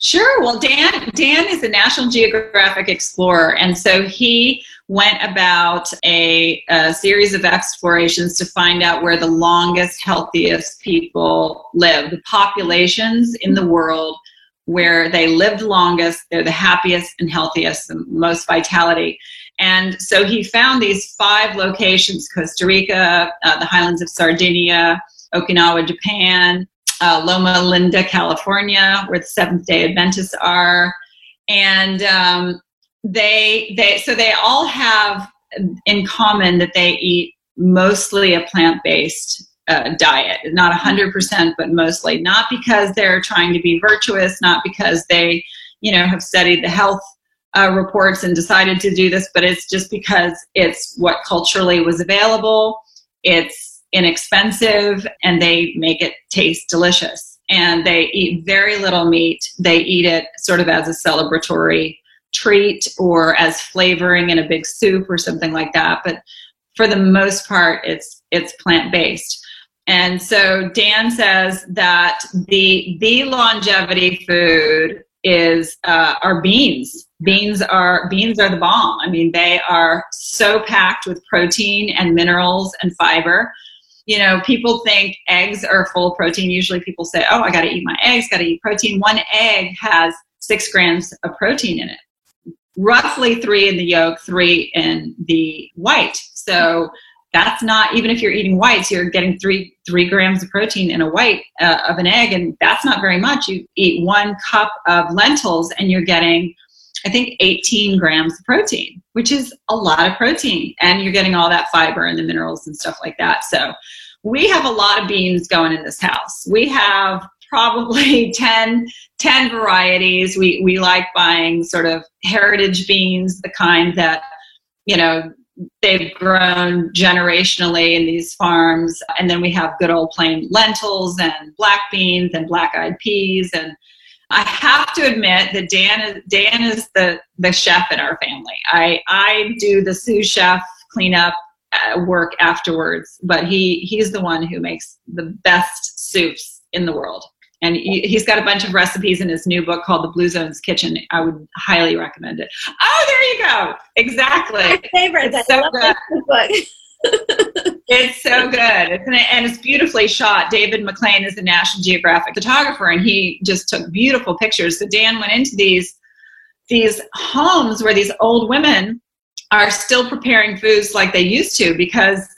Sure. Well, Dan Dan is a National Geographic explorer, and so he went about a, a, series of explorations to find out where the longest, healthiest people live, the populations in the world where they lived longest, they're the happiest and healthiest, and most vitality. And so he found these five locations Costa Rica, uh, the highlands of Sardinia, Okinawa, Japan, uh, Loma Linda, California, where the Seventh day Adventists are. And um, they they so they all have in common that they eat mostly a plant-based uh, diet not 100% but mostly not because they're trying to be virtuous not because they you know have studied the health uh, reports and decided to do this but it's just because it's what culturally was available it's inexpensive and they make it taste delicious and they eat very little meat they eat it sort of as a celebratory treat or as flavoring in a big soup or something like that. But for the most part, it's it's plant based. And so Dan says that the the longevity food is uh, are beans. Beans are beans are the bomb. I mean, they are so packed with protein and minerals and fiber. You know, people think eggs are full of protein. Usually, people say, "Oh, I got to eat my eggs. Got to eat protein." One egg has six grams of protein in it roughly three in the yolk, three in the white. So that's not even if you're eating whites, you're getting three three grams of protein in a white uh, of an egg, and that's not very much. You eat one cup of lentils, and you're getting, I think, 18 grams of protein, which is a lot of protein, and you're getting all that fiber and the minerals and stuff like that. So we have a lot of beans going in this house. We have probably (laughs) 10, 10 varieties. We, we like buying sort of heritage beans, the kind that, you know, they've grown generationally in these farms. And then we have good old plain lentils and black beans and black eyed peas. And I have to admit that Dan is, Dan is the, the chef in our family. I, I do the sous chef cleanup uh, work afterwards, but he, he's the one who makes the best soups in the world and he's got a bunch of recipes in his new book called the blue zones kitchen. I would highly recommend it. Oh there you go. Exactly. My favorite. It's so good. (laughs) it's so good it's an, and it's beautifully shot. David McLain is a national geographic photographer and he just took beautiful pictures. So dan went into these these homes where these old women are still preparing foods like they used to because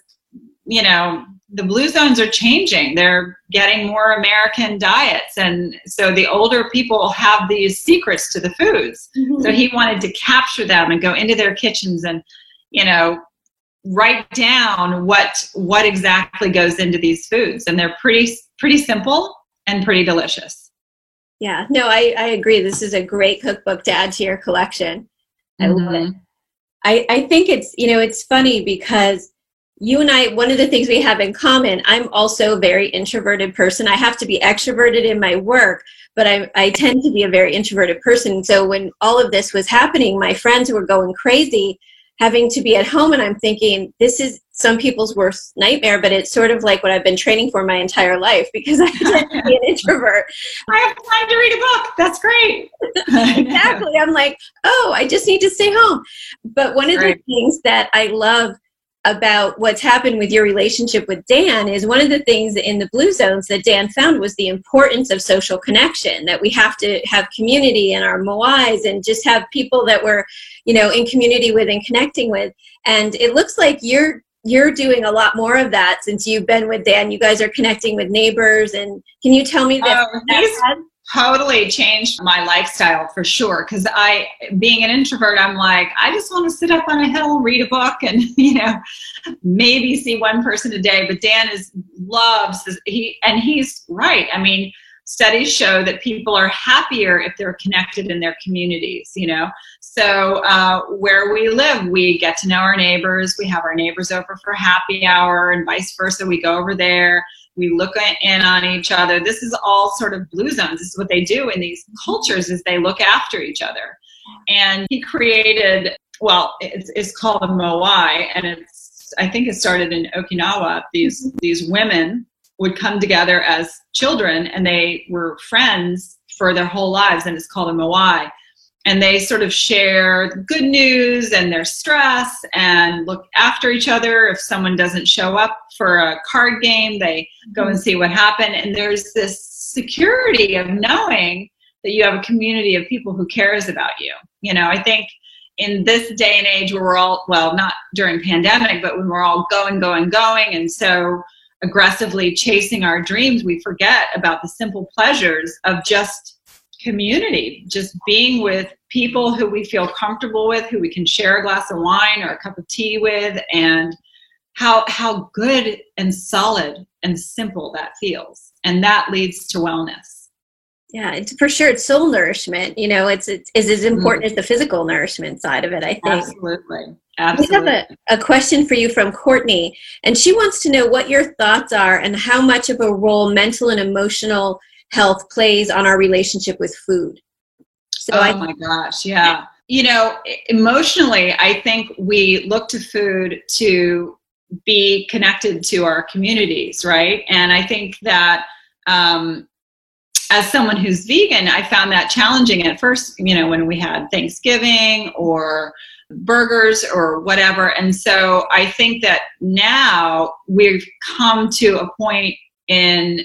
you know the blue zones are changing. They're getting more American diets. And so the older people have these secrets to the foods. Mm-hmm. So he wanted to capture them and go into their kitchens and, you know, write down what what exactly goes into these foods. And they're pretty pretty simple and pretty delicious. Yeah, no, I, I agree. This is a great cookbook to add to your collection. I mm-hmm. love it. I, I think it's you know it's funny because you and I, one of the things we have in common, I'm also a very introverted person. I have to be extroverted in my work, but I, I tend to be a very introverted person. So when all of this was happening, my friends were going crazy having to be at home. And I'm thinking, this is some people's worst nightmare, but it's sort of like what I've been training for my entire life because (laughs) I tend to be an (laughs) introvert. I have time to read a book. That's great. (laughs) exactly. I'm like, oh, I just need to stay home. But one of the things that I love about what's happened with your relationship with Dan is one of the things in the blue zones that Dan found was the importance of social connection that we have to have community in our moais and just have people that we're you know in community with and connecting with. And it looks like you're you're doing a lot more of that since you've been with Dan. You guys are connecting with neighbors, and can you tell me that? Um, he's totally changed my lifestyle for sure. Because I, being an introvert, I'm like, I just want to sit up on a hill, read a book, and (laughs) you know, maybe see one person a day. But Dan is loves he, and he's right. I mean studies show that people are happier if they're connected in their communities you know so uh, where we live we get to know our neighbors. We have our neighbors over for happy hour and vice versa. We go over there. We look in on each other. This is all sort of blue zones. This is what they do in these cultures is they look after each other. And he created well it's, it's called a moai and it's i think it started in okinawa. These these women would come together as children and they were friends for their whole lives and it's called a moai and they sort of share good news and their stress and look after each other. If someone doesn't show up for a card game they go and mm-hmm. see what happened. And there's this security of knowing that you have a community of people who cares about you. You know i think in this day and age where we're all well not during pandemic but when we're all going going going and so aggressively chasing our dreams, we forget about the simple pleasures of just community, just being with people who we feel comfortable with, who we can share a glass of wine or a cup of tea with, and how how good and solid and simple that feels. And that leads to wellness. Yeah, it's for sure. It's soul nourishment. You know, it's, it's is as important mm. as the physical nourishment side of it. I think absolutely. Absolutely. We have a, a question for you from Courtney, and she wants to know what your thoughts are and how much of a role mental and emotional health plays on our relationship with food. So oh I, my gosh, yeah. You know, emotionally, I think we look to food to be connected to our communities, right? And I think that um, as someone who's vegan, I found that challenging at first, you know, when we had Thanksgiving or burgers or whatever. And so I think that now we've come to a point in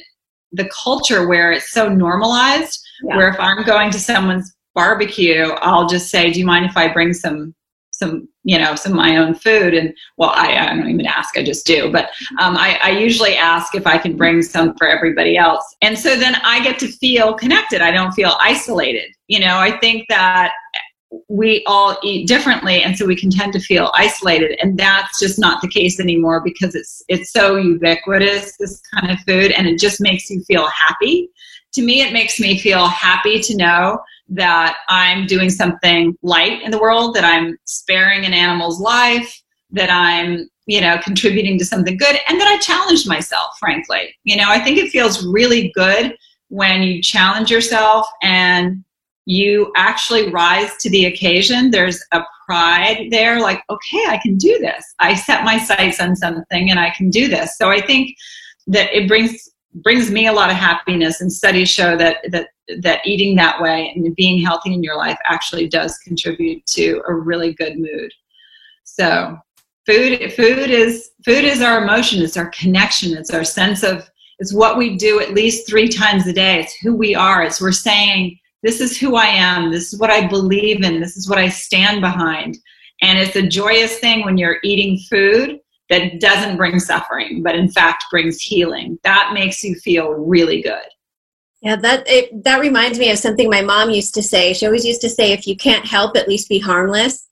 the culture where it's so normalized, yeah. where if I'm going to someone's barbecue, I'll just say, Do you mind if I bring some? some you know some of my own food and well i, I don't even ask i just do but um, I, I usually ask if i can bring some for everybody else and so then i get to feel connected i don't feel isolated you know i think that we all eat differently and so we can tend to feel isolated. And that's just not the case anymore because it's it's so ubiquitous this kind of food and it just makes you feel happy. To me it makes me feel happy to know that i'm doing something light in the world that i'm sparing an animal's life that i'm you know contributing to something good and that i challenge myself frankly. You know i think it feels really good when you challenge yourself and you actually rise to the occasion. There's a pride there, like, okay, I can do this. I set my sights on something and I can do this. So I think that it brings brings me a lot of happiness and studies show that that that eating that way and being healthy in your life actually does contribute to a really good mood. So food food is food is our emotion, it's our connection, it's our sense of it's what we do at least three times a day. It's who we are. It's we're saying this is who I am. This is what I believe in. This is what I stand behind. And it's a joyous thing when you're eating food that doesn't bring suffering, but in fact brings healing. That makes you feel really good. Yeah, that it, that reminds me of something my mom used to say. She always used to say, "If you can't help, at least be harmless."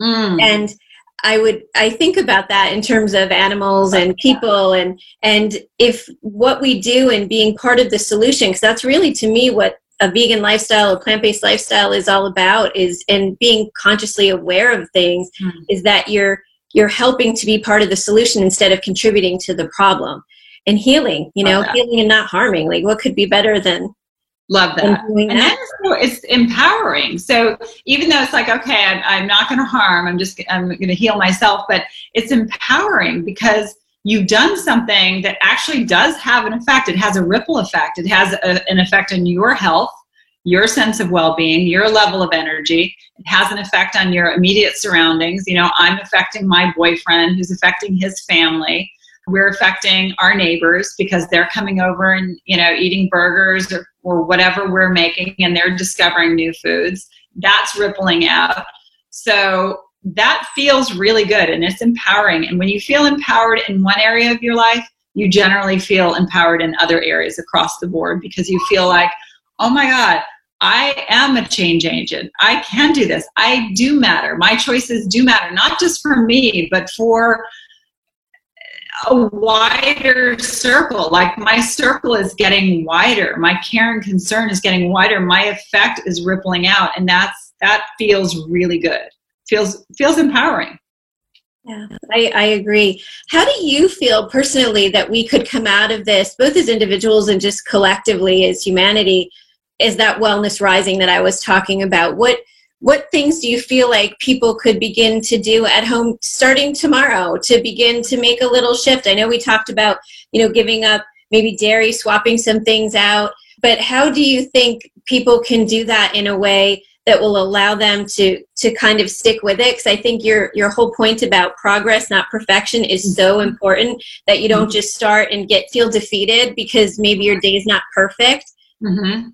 Mm. And I would I think about that in terms of animals and people and and if what we do and being part of the solution because that's really to me what a vegan lifestyle a plant-based lifestyle is all about is and being consciously aware of things mm. is that you're you're helping to be part of the solution instead of contributing to the problem. And healing you know healing and not harming like what could be better than love that. and that? is it's empowering. So even though it's like okay i'm, I'm not going to harm i'm just i'm going to heal myself but it's empowering because you've done something that actually does have an effect. It has a ripple effect. It has a, an effect on your health, your sense of well being, your level of energy. It has an effect on your immediate surroundings. You know, I'm affecting my boyfriend, who's affecting his family. We're affecting our neighbors because they're coming over and, you know, eating burgers or, or whatever we're making and they're discovering new foods. That's rippling out. So that feels really good and it's empowering. And when you feel empowered in one area of your life, you generally feel empowered in other areas across the board because you feel like, oh my God, I am a change agent. I can do this. I do matter. My choices do matter, not just for me, but for a wider circle. Like my circle is getting wider. My care and concern is getting wider. My effect is rippling out. And that's that feels really good. Feels feels empowering. Yeah, I, I agree. How do you feel personally that we could come out of this, both as individuals and just collectively as humanity, is that wellness rising that I was talking about? What what things do you feel like people could begin to do at home starting tomorrow to begin to make a little shift? I know we talked about, you know, giving up maybe dairy, swapping some things out, but how do you think people can do that in a way that will allow them to to kind of stick with it because i think your your whole point about progress not perfection is so mm-hmm. important that you don't mm-hmm. just start and get feel defeated because maybe your day is not perfect mm-hmm.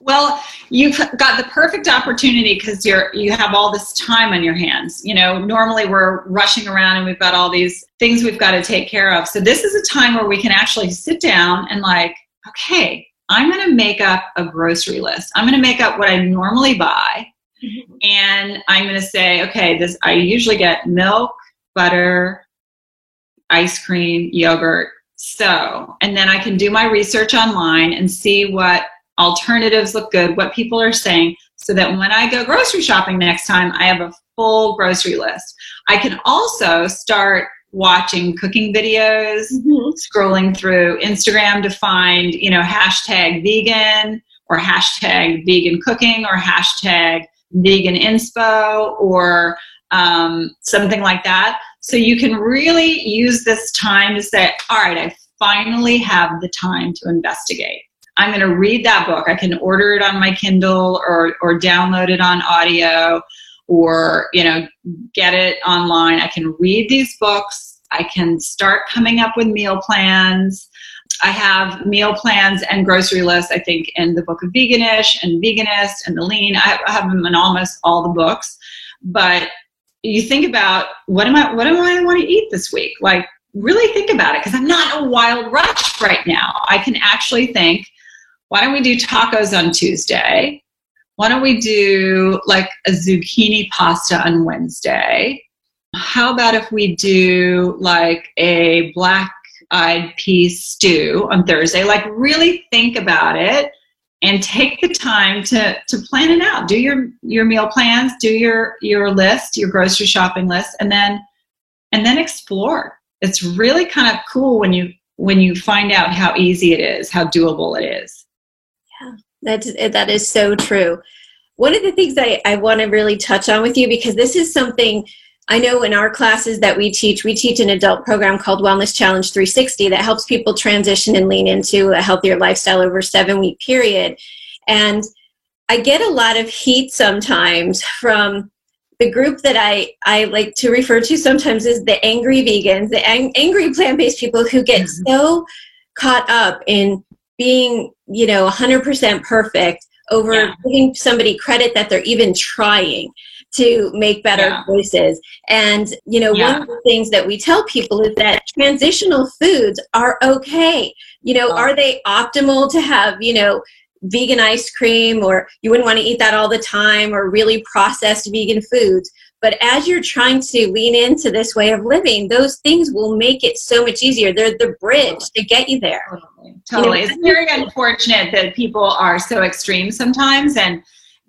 well you've got the perfect opportunity because you're you have all this time on your hands you know normally we're rushing around and we've got all these things we've got to take care of so this is a time where we can actually sit down and like okay I'm going to make up a grocery list. I'm going to make up what I normally buy. (laughs) And I'm going to say, okay, this I usually get milk, butter, ice cream, yogurt. So, and then I can do my research online and see what alternatives look good, what people are saying, so that when I go grocery shopping next time, I have a full grocery list. I can also start watching cooking videos, mm-hmm. scrolling through Instagram to find, you know, hashtag vegan or hashtag vegan cooking or hashtag vegan inspo or um, something like that. So you can really use this time to say, all right, I finally have the time to investigate. I'm going to read that book. I can order it on my Kindle or, or download it on audio or you know get it online i can read these books i can start coming up with meal plans i have meal plans and grocery lists i think in the book of veganish and veganist and the lean. I have them in almost all the books. But you think about what am i what am i want to eat this week? Like really think about it because i'm not a wild rush right now. I can actually think why don't we do tacos on tuesday? Why don't we do like a zucchini pasta on Wednesday? How about if we do like a black eyed pea stew on Thursday? Like, really think about it and take the time to to plan it out. Do your your meal plans, do your your list, your grocery shopping list, and then and then explore. It's really kind of cool when you when you find out how easy it is, how doable it is. Yeah. That that is so true. One of the things I, I want to really touch on with you because this is something I know in our classes that we teach, we teach an adult program called Wellness Challenge 360 that helps people transition and lean into a healthier lifestyle over a seven week period. And I get a lot of heat sometimes from the group that I, I like to refer to sometimes is the angry vegans, the ang- angry plant based people who get mm-hmm. so caught up in being, you know, 100% perfect over yeah. giving somebody credit that they're even trying to make better yeah. choices. And, you know, yeah. one of the things that we tell people is that transitional foods are okay. You know, oh. are they optimal to have, you know, vegan ice cream or you wouldn't want to eat that all the time or really processed vegan foods? But as you're trying to lean into this way of living, those things will make it so much easier. They're the bridge to get you there. Totally. totally. You know, it's very unfortunate that people are so extreme sometimes and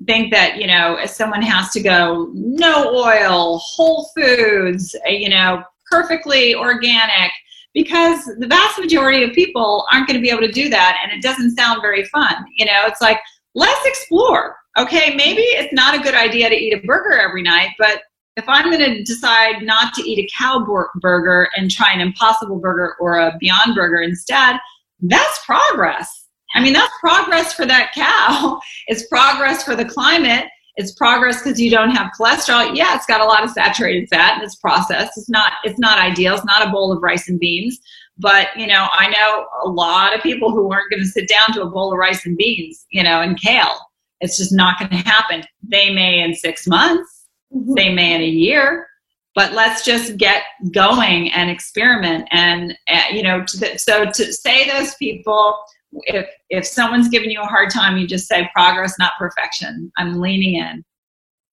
think that, you know, someone has to go no oil, whole foods, eh, you know, perfectly organic, because the vast majority of people aren't going to be able to do that and it doesn't sound very fun. You know, it's like, let's explore okay, maybe it's not a good idea to eat a burger every night, but if I'm going to decide not to eat a cow burger and try an impossible burger or a beyond burger instead, that's progress. I mean, that's progress for that cow. (laughs) It's progress for the climate. It's progress because you don't have cholesterol. Yeah, it's got a lot of saturated fat and it's processed. It's not it's not ideal. It's not a bowl of rice and beans. But you know, I know a lot of people who aren't going to sit down to a bowl of rice and beans, you know, and kale. It's just not going to happen. They may in six months, mm-hmm. they may in a year but let's just get going and experiment and uh, you know to the, so to say those people if if someone's giving you a hard time you just say progress not perfection i'm leaning in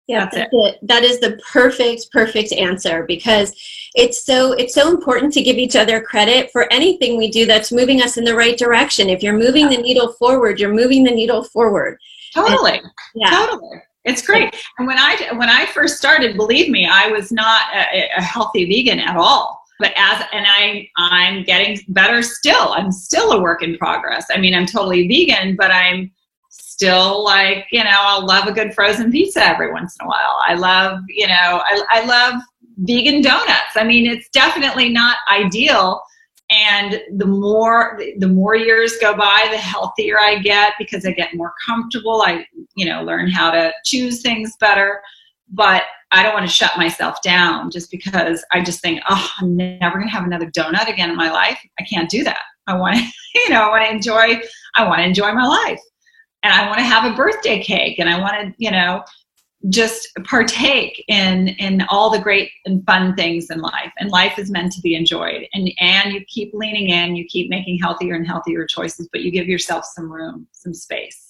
yeah that's, that's it. it. that is the perfect perfect answer because it's so it's so important to give each other credit for anything we do that's moving us in the right direction if you're moving the needle forward you're moving the needle forward totally and, yeah totally it's great. And when I when I first started, believe me, I was not a, a healthy vegan at all. But as and I I'm getting better still. I'm still a work in progress. I mean, I'm totally vegan, but I'm still like you know I'll love a good frozen pizza every once in a while. I love you know I I love vegan donuts. I mean, it's definitely not ideal and the more the more years go by the healthier i get because i get more comfortable i you know learn how to choose things better but i don't want to shut myself down just because i just think oh i'm never going to have another donut again in my life. I can't do that. I want to (laughs) you know i want to enjoy i want to enjoy my life. And i want to have a birthday cake and i want to you know just partake in in all the great and fun things in life. And life is meant to be enjoyed. And and you keep leaning in you keep making healthier and healthier choices but you give yourself some room some space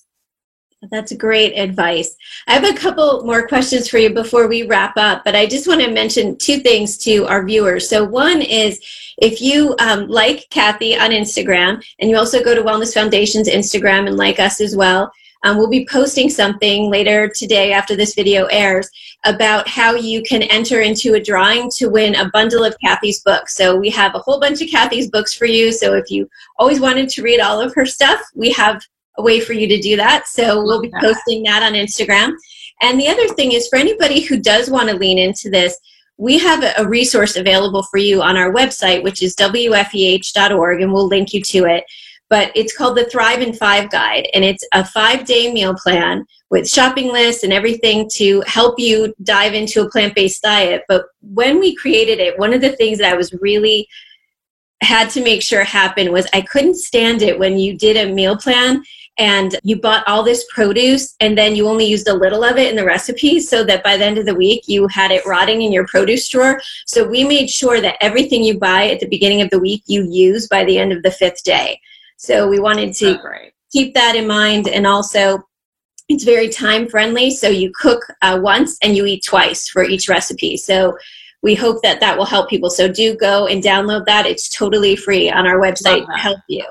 that's great advice. I have a couple more questions for you before we wrap up, but I just want to mention two things to our viewers. So, one is if you um, like Kathy on Instagram and you also go to Wellness Foundation's Instagram and like us as well, um, we'll be posting something later today after this video airs about how you can enter into a drawing to win a bundle of Kathy's books. So we have a whole bunch of Kathy's books for you. So if you always wanted to read all of her stuff, we have a way for you to do that. So we'll be posting that on Instagram. And the other thing is for anybody who does want to lean into this, we have a resource available for you on our website, which is wfeh.org, and we'll link you to it but it's called the Thrive in Five Guide, and it's a five day meal plan with shopping lists and everything to help you dive into a plant based diet. But when we created it, one of the things that I was really had to make sure happened was I couldn't stand it when you did a meal plan and you bought all this produce and then you only used a little of it in the recipe so that by the end of the week you had it rotting in your produce drawer. So we made sure that everything you buy at the beginning of the week you use by the end of the fifth day. So we wanted to oh, keep that in mind and also it's very time friendly. So you cook uh, once and you eat twice for each recipe. So we hope that that will help people. So do go and download that. It's totally free on our website to help you.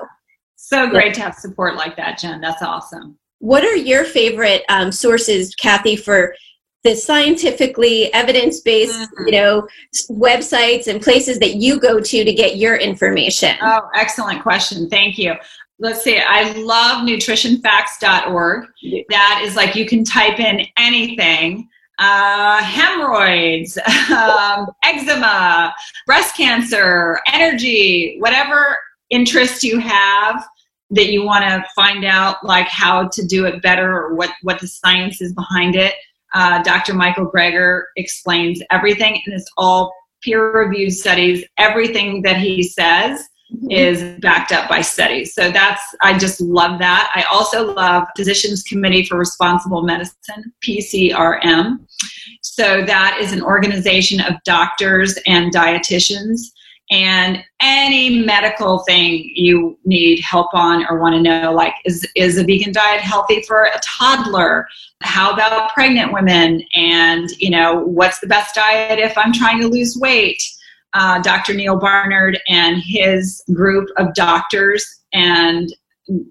So great to have support like that, Jen. That's awesome. What are your favorite um, sources, Kathy, for the scientifically evidence-based mm-hmm. you know websites and places that you go to to get your information? Oh excellent question. Thank you. Let's see. I love nutritionfacts.org that is like you can type in anything. Uh, hemorrhoids (laughs) um, eczema breast cancer energy whatever interest you have that you want to find out like how to do it better or what what the science is behind it uh, Dr. Michael Greger explains everything, and it's all peer reviewed studies. Everything that he says mm-hmm. is backed up by studies. So that's, I just love that. I also love Physicians Committee for Responsible Medicine, PCRM. So that is an organization of doctors and dietitians and any medical thing you need help on or want to know like is is a vegan diet healthy for a toddler? How about pregnant women? And you know what's the best diet if i'm trying to lose weight? Uh, dr neal barnard and his group of doctors and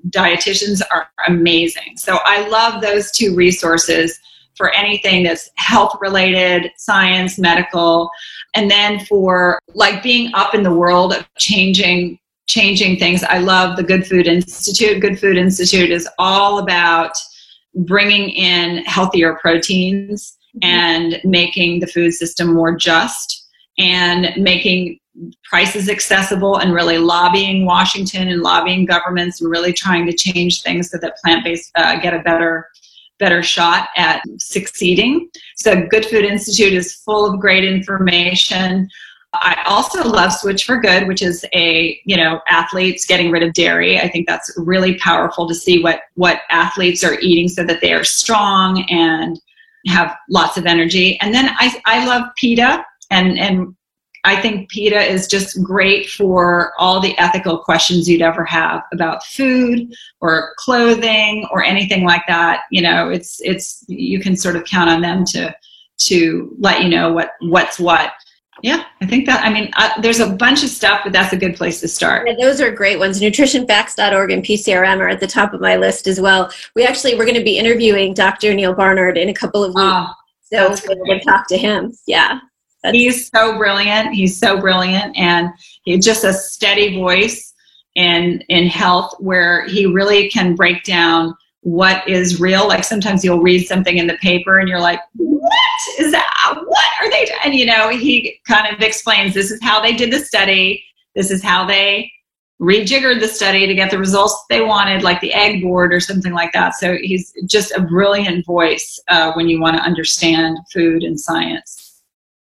dietitians are amazing. So i love those two resources for anything that's health related science medical and then for like being up in the world of changing changing things i love the good food institute good food institute is all about bringing in healthier proteins mm-hmm. and making the food system more just and making prices accessible and really lobbying washington and lobbying governments and really trying to change things so that plant-based uh, get a better better shot at succeeding. So, Good Food Institute is full of great information. I also love Switch4Good, which is a you know athletes getting rid of dairy. I think that's really powerful to see what what athletes are eating so that they are strong and have lots of energy. And then I, I love PETA and, and I think PETA is just great for all the ethical questions you'd ever have about food or clothing or anything like that. You know, it's it's you can sort of count on them to to let you know what what's what. Yeah, I think that. I mean, uh, there's a bunch of stuff, but that's a good place to start. Yeah, those are great ones. NutritionFacts.org and PCRM are at the top of my list as well. We actually we're going to be interviewing Dr. Neal Barnard in a couple of weeks. Oh, so we'll talk to him. Yeah. That's- he's so brilliant. He's so brilliant, and he's just a steady voice in in health, where he really can break down what is real. Like sometimes you'll read something in the paper, and you're like, "What is that? What are they?" And you know, he kind of explains this is how they did the study. This is how they rejiggered the study to get the results they wanted, like the egg board or something like that. So he's just a brilliant voice uh, when you want to understand food and science.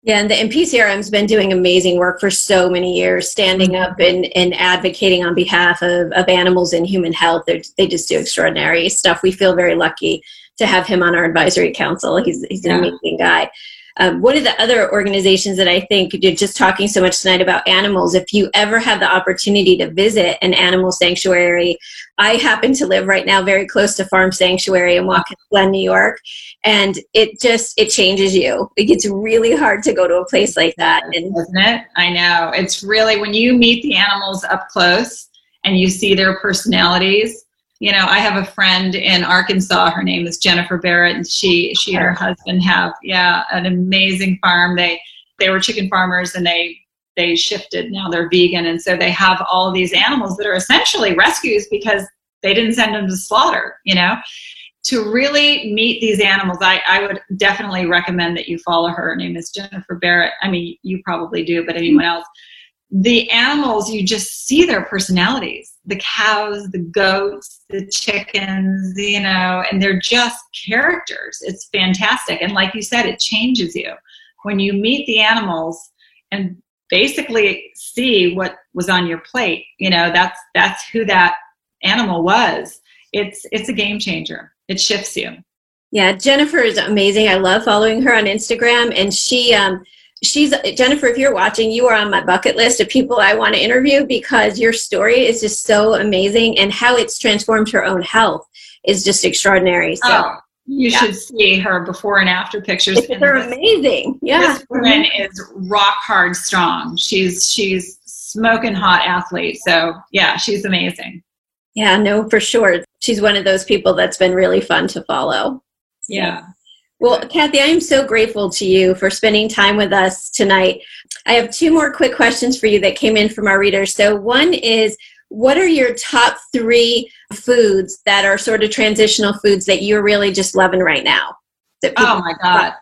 Yeah, and, the, and PCRM's been doing amazing work for so many years, standing mm-hmm. up and, and advocating on behalf of, of animals and human health. They're, they just do extraordinary stuff. We feel very lucky to have him on our advisory council. He's, he's an yeah. amazing guy. Um, one of the other organizations that I think you're just talking so much tonight about animals, if you ever have the opportunity to visit an animal sanctuary, I happen to live right now very close to Farm Sanctuary in Watkins Glen, New York, and it just it changes you. It gets really hard to go to a place like that, and, isn't it? I know it's really when you meet the animals up close and you see their personalities you know, I have a friend in Arkansas. Her name is Jennifer Barrett, and she she and her husband have yeah an amazing farm. They they were chicken farmers, and they they shifted. Now they're vegan, and so they have all these animals that are essentially rescues because they didn't send them to slaughter. You know, to really meet these animals, I, I would definitely recommend that you follow her. Her name is Jennifer Barrett. I mean, you probably do, but anyone else the animals, you just see their personalities the cows, the goats, the chickens, you know, and they're just characters. It's fantastic. And like you said, it changes you when you meet the animals and basically see what was on your plate. You know, that's that's who that animal was. It's it's a game changer. It shifts you. Yeah, Jennifer is amazing. I love following her on Instagram, and she um, she's Jennifer. If you're watching, you are on my bucket list of people I want to interview because your story is just so amazing, and how it's transformed her own health is just extraordinary. So. Oh, you yeah. should see her before and after pictures. They're amazing. Yeah, this woman is rock hard strong. She's she's smoking hot athlete. So yeah, she's amazing. Yeah, no, for sure. She's one of those people that's been really fun to follow. Yeah. Well, Kathy, I am so grateful to you for spending time with us tonight. I have two more quick questions for you that came in from our readers. So, one is what are your top three foods that are sort of transitional foods that you're really just loving right now? oh, my God.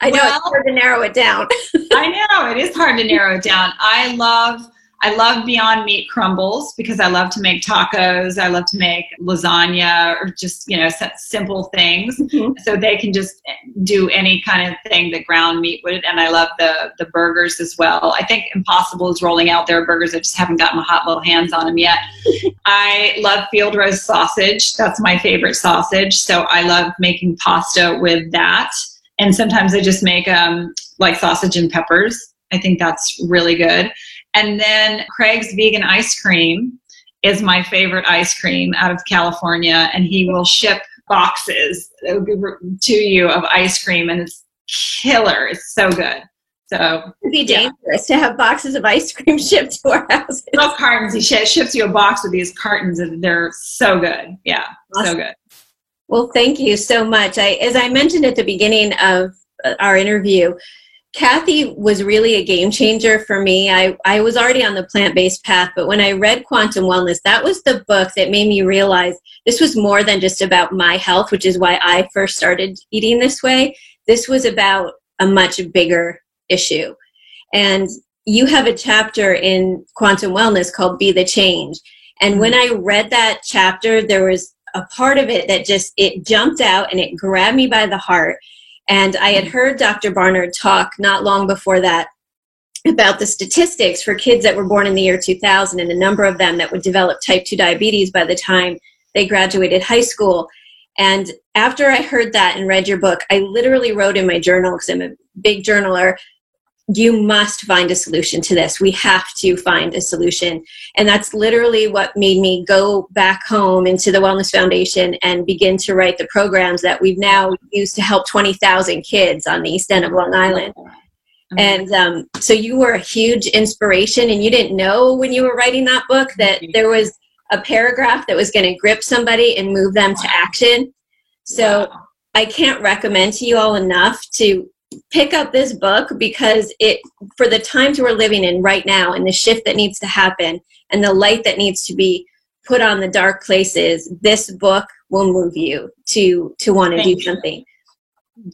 I know well, it's hard to narrow it down. (laughs) I know it is hard to narrow it down. I love I love Beyond Meat crumbles because I love to make tacos. I love to make lasagna or just, you know, simple things. Mm-hmm. So they can just do any kind of thing that ground meat would. And I love the, the burgers as well. I think Impossible is rolling out their burgers. I just haven't gotten my hot little hands on them yet. (laughs) I love field roast sausage. That's my favorite sausage. So I love making pasta with that. And sometimes I just make um, like sausage and peppers. I think that's really good. And then Craig's vegan ice cream is my favorite ice cream out of California, and he will ship boxes to you of ice cream, and it's killer. It's so good. So it'd be dangerous yeah. to have boxes of ice cream (laughs) shipped to our houses. No cartons. He ships you a box with these cartons, and they're so good. Yeah, awesome. so good. Well, thank you so much. I, as I mentioned at the beginning of uh, our interview, Kathy was really a game changer for me. I, I was already on the plant based path, but when I read Quantum Wellness, that was the book that made me realize this was more than just about my health, which is why I first started eating this way. This was about a much bigger issue. And you have a chapter in Quantum Wellness called Be the Change. And when mm-hmm. I read that chapter, there was a part of it that just it jumped out and it grabbed me by the heart and I had heard Dr. Barnard talk not long before that about the statistics for kids that were born in the year 2000 and the number of them that would develop type 2 diabetes by the time they graduated high school. And after I heard that and read your book, I literally wrote in my journal because I'm a big journaler you must find a solution to this. We have to find a solution. And that's literally what made me go back home into the Wellness Foundation and begin to write the programs that we've now used to help 20,000 kids on the east end of Long Island. And um, so you were a huge inspiration, and you didn't know when you were writing that book that there was a paragraph that was going to grip somebody and move them to action. So I can't recommend to you all enough to pick up this book because it for the times we're living in right now and the shift that needs to happen and the light that needs to be put on the dark places this book will move you to to want to do something.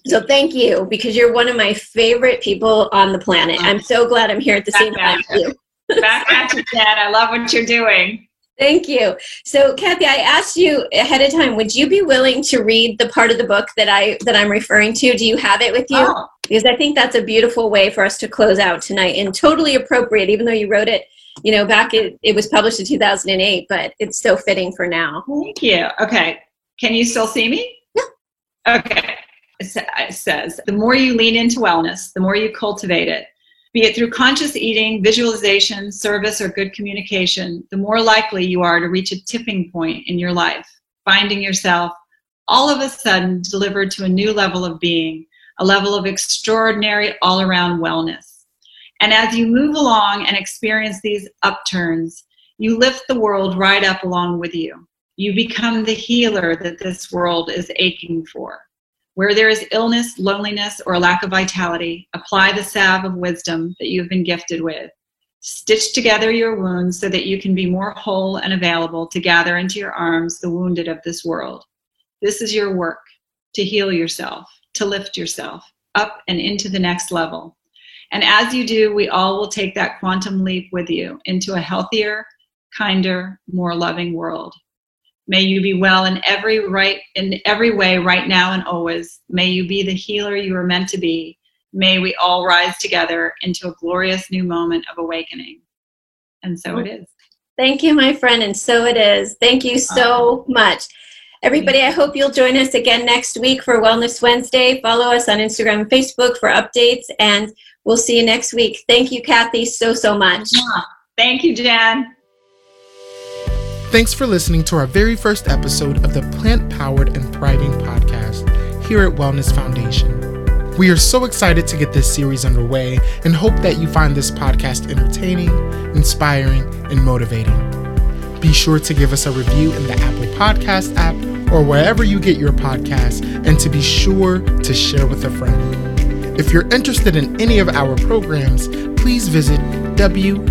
So thank you because you're one of my favorite people on the planet. I'm so glad i'm here at the same time as back at you dad. I love what you're doing Thank you. So, Kathy, I asked you ahead of time. Would you be willing to read the part of the book that I that I'm referring to? Do you have it with you? Oh. Because I think that's a beautiful way for us to close out tonight, and totally appropriate. Even though you wrote it, you know, back it it was published in 2008, but it's so fitting for now. Thank you. Okay, can you still see me? Yeah. Okay. It says the more you lean into wellness, the more you cultivate it be it through conscious eating, visualization, service, or good communication, the more likely you are to reach a tipping point in your life, finding yourself all of a sudden delivered to a new level of being, a level of extraordinary all around wellness. And as you move along and experience these upturns, you lift the world right up along with you. You become the healer that this world is aching for. Where there is illness, loneliness, or a lack of vitality, apply the salve of wisdom that you've been gifted with. Stitch together your wounds so that you can be more whole and available to gather into your arms the wounded of this world. This is your work to heal yourself, to lift yourself up and into the next level. And as you do, we all will take that quantum leap with you into a healthier, kinder, more loving world. May you be well in every right in every way right now and always. May you be the healer you are meant to be. May we all rise together into a glorious new moment of awakening. And so it is. Thank you, my friend, and so it is. Thank you so much. Everybody, I hope you'll join us again next week for Wellness Wednesday. Follow us on Instagram and Facebook for updates, and we'll see you next week. Thank you, Kathy, so, so much. Thank you, Jan. Thanks for listening to our very first episode of the Plant Powered and Thriving podcast here at Wellness Foundation. We are so excited to get this series underway and hope that you find this podcast entertaining, inspiring, and motivating. Be sure to give us a review in the Apple Podcast app or wherever you get your podcasts, and to be sure to share with a friend. If you're interested in any of our programs, please visit WFEH.org.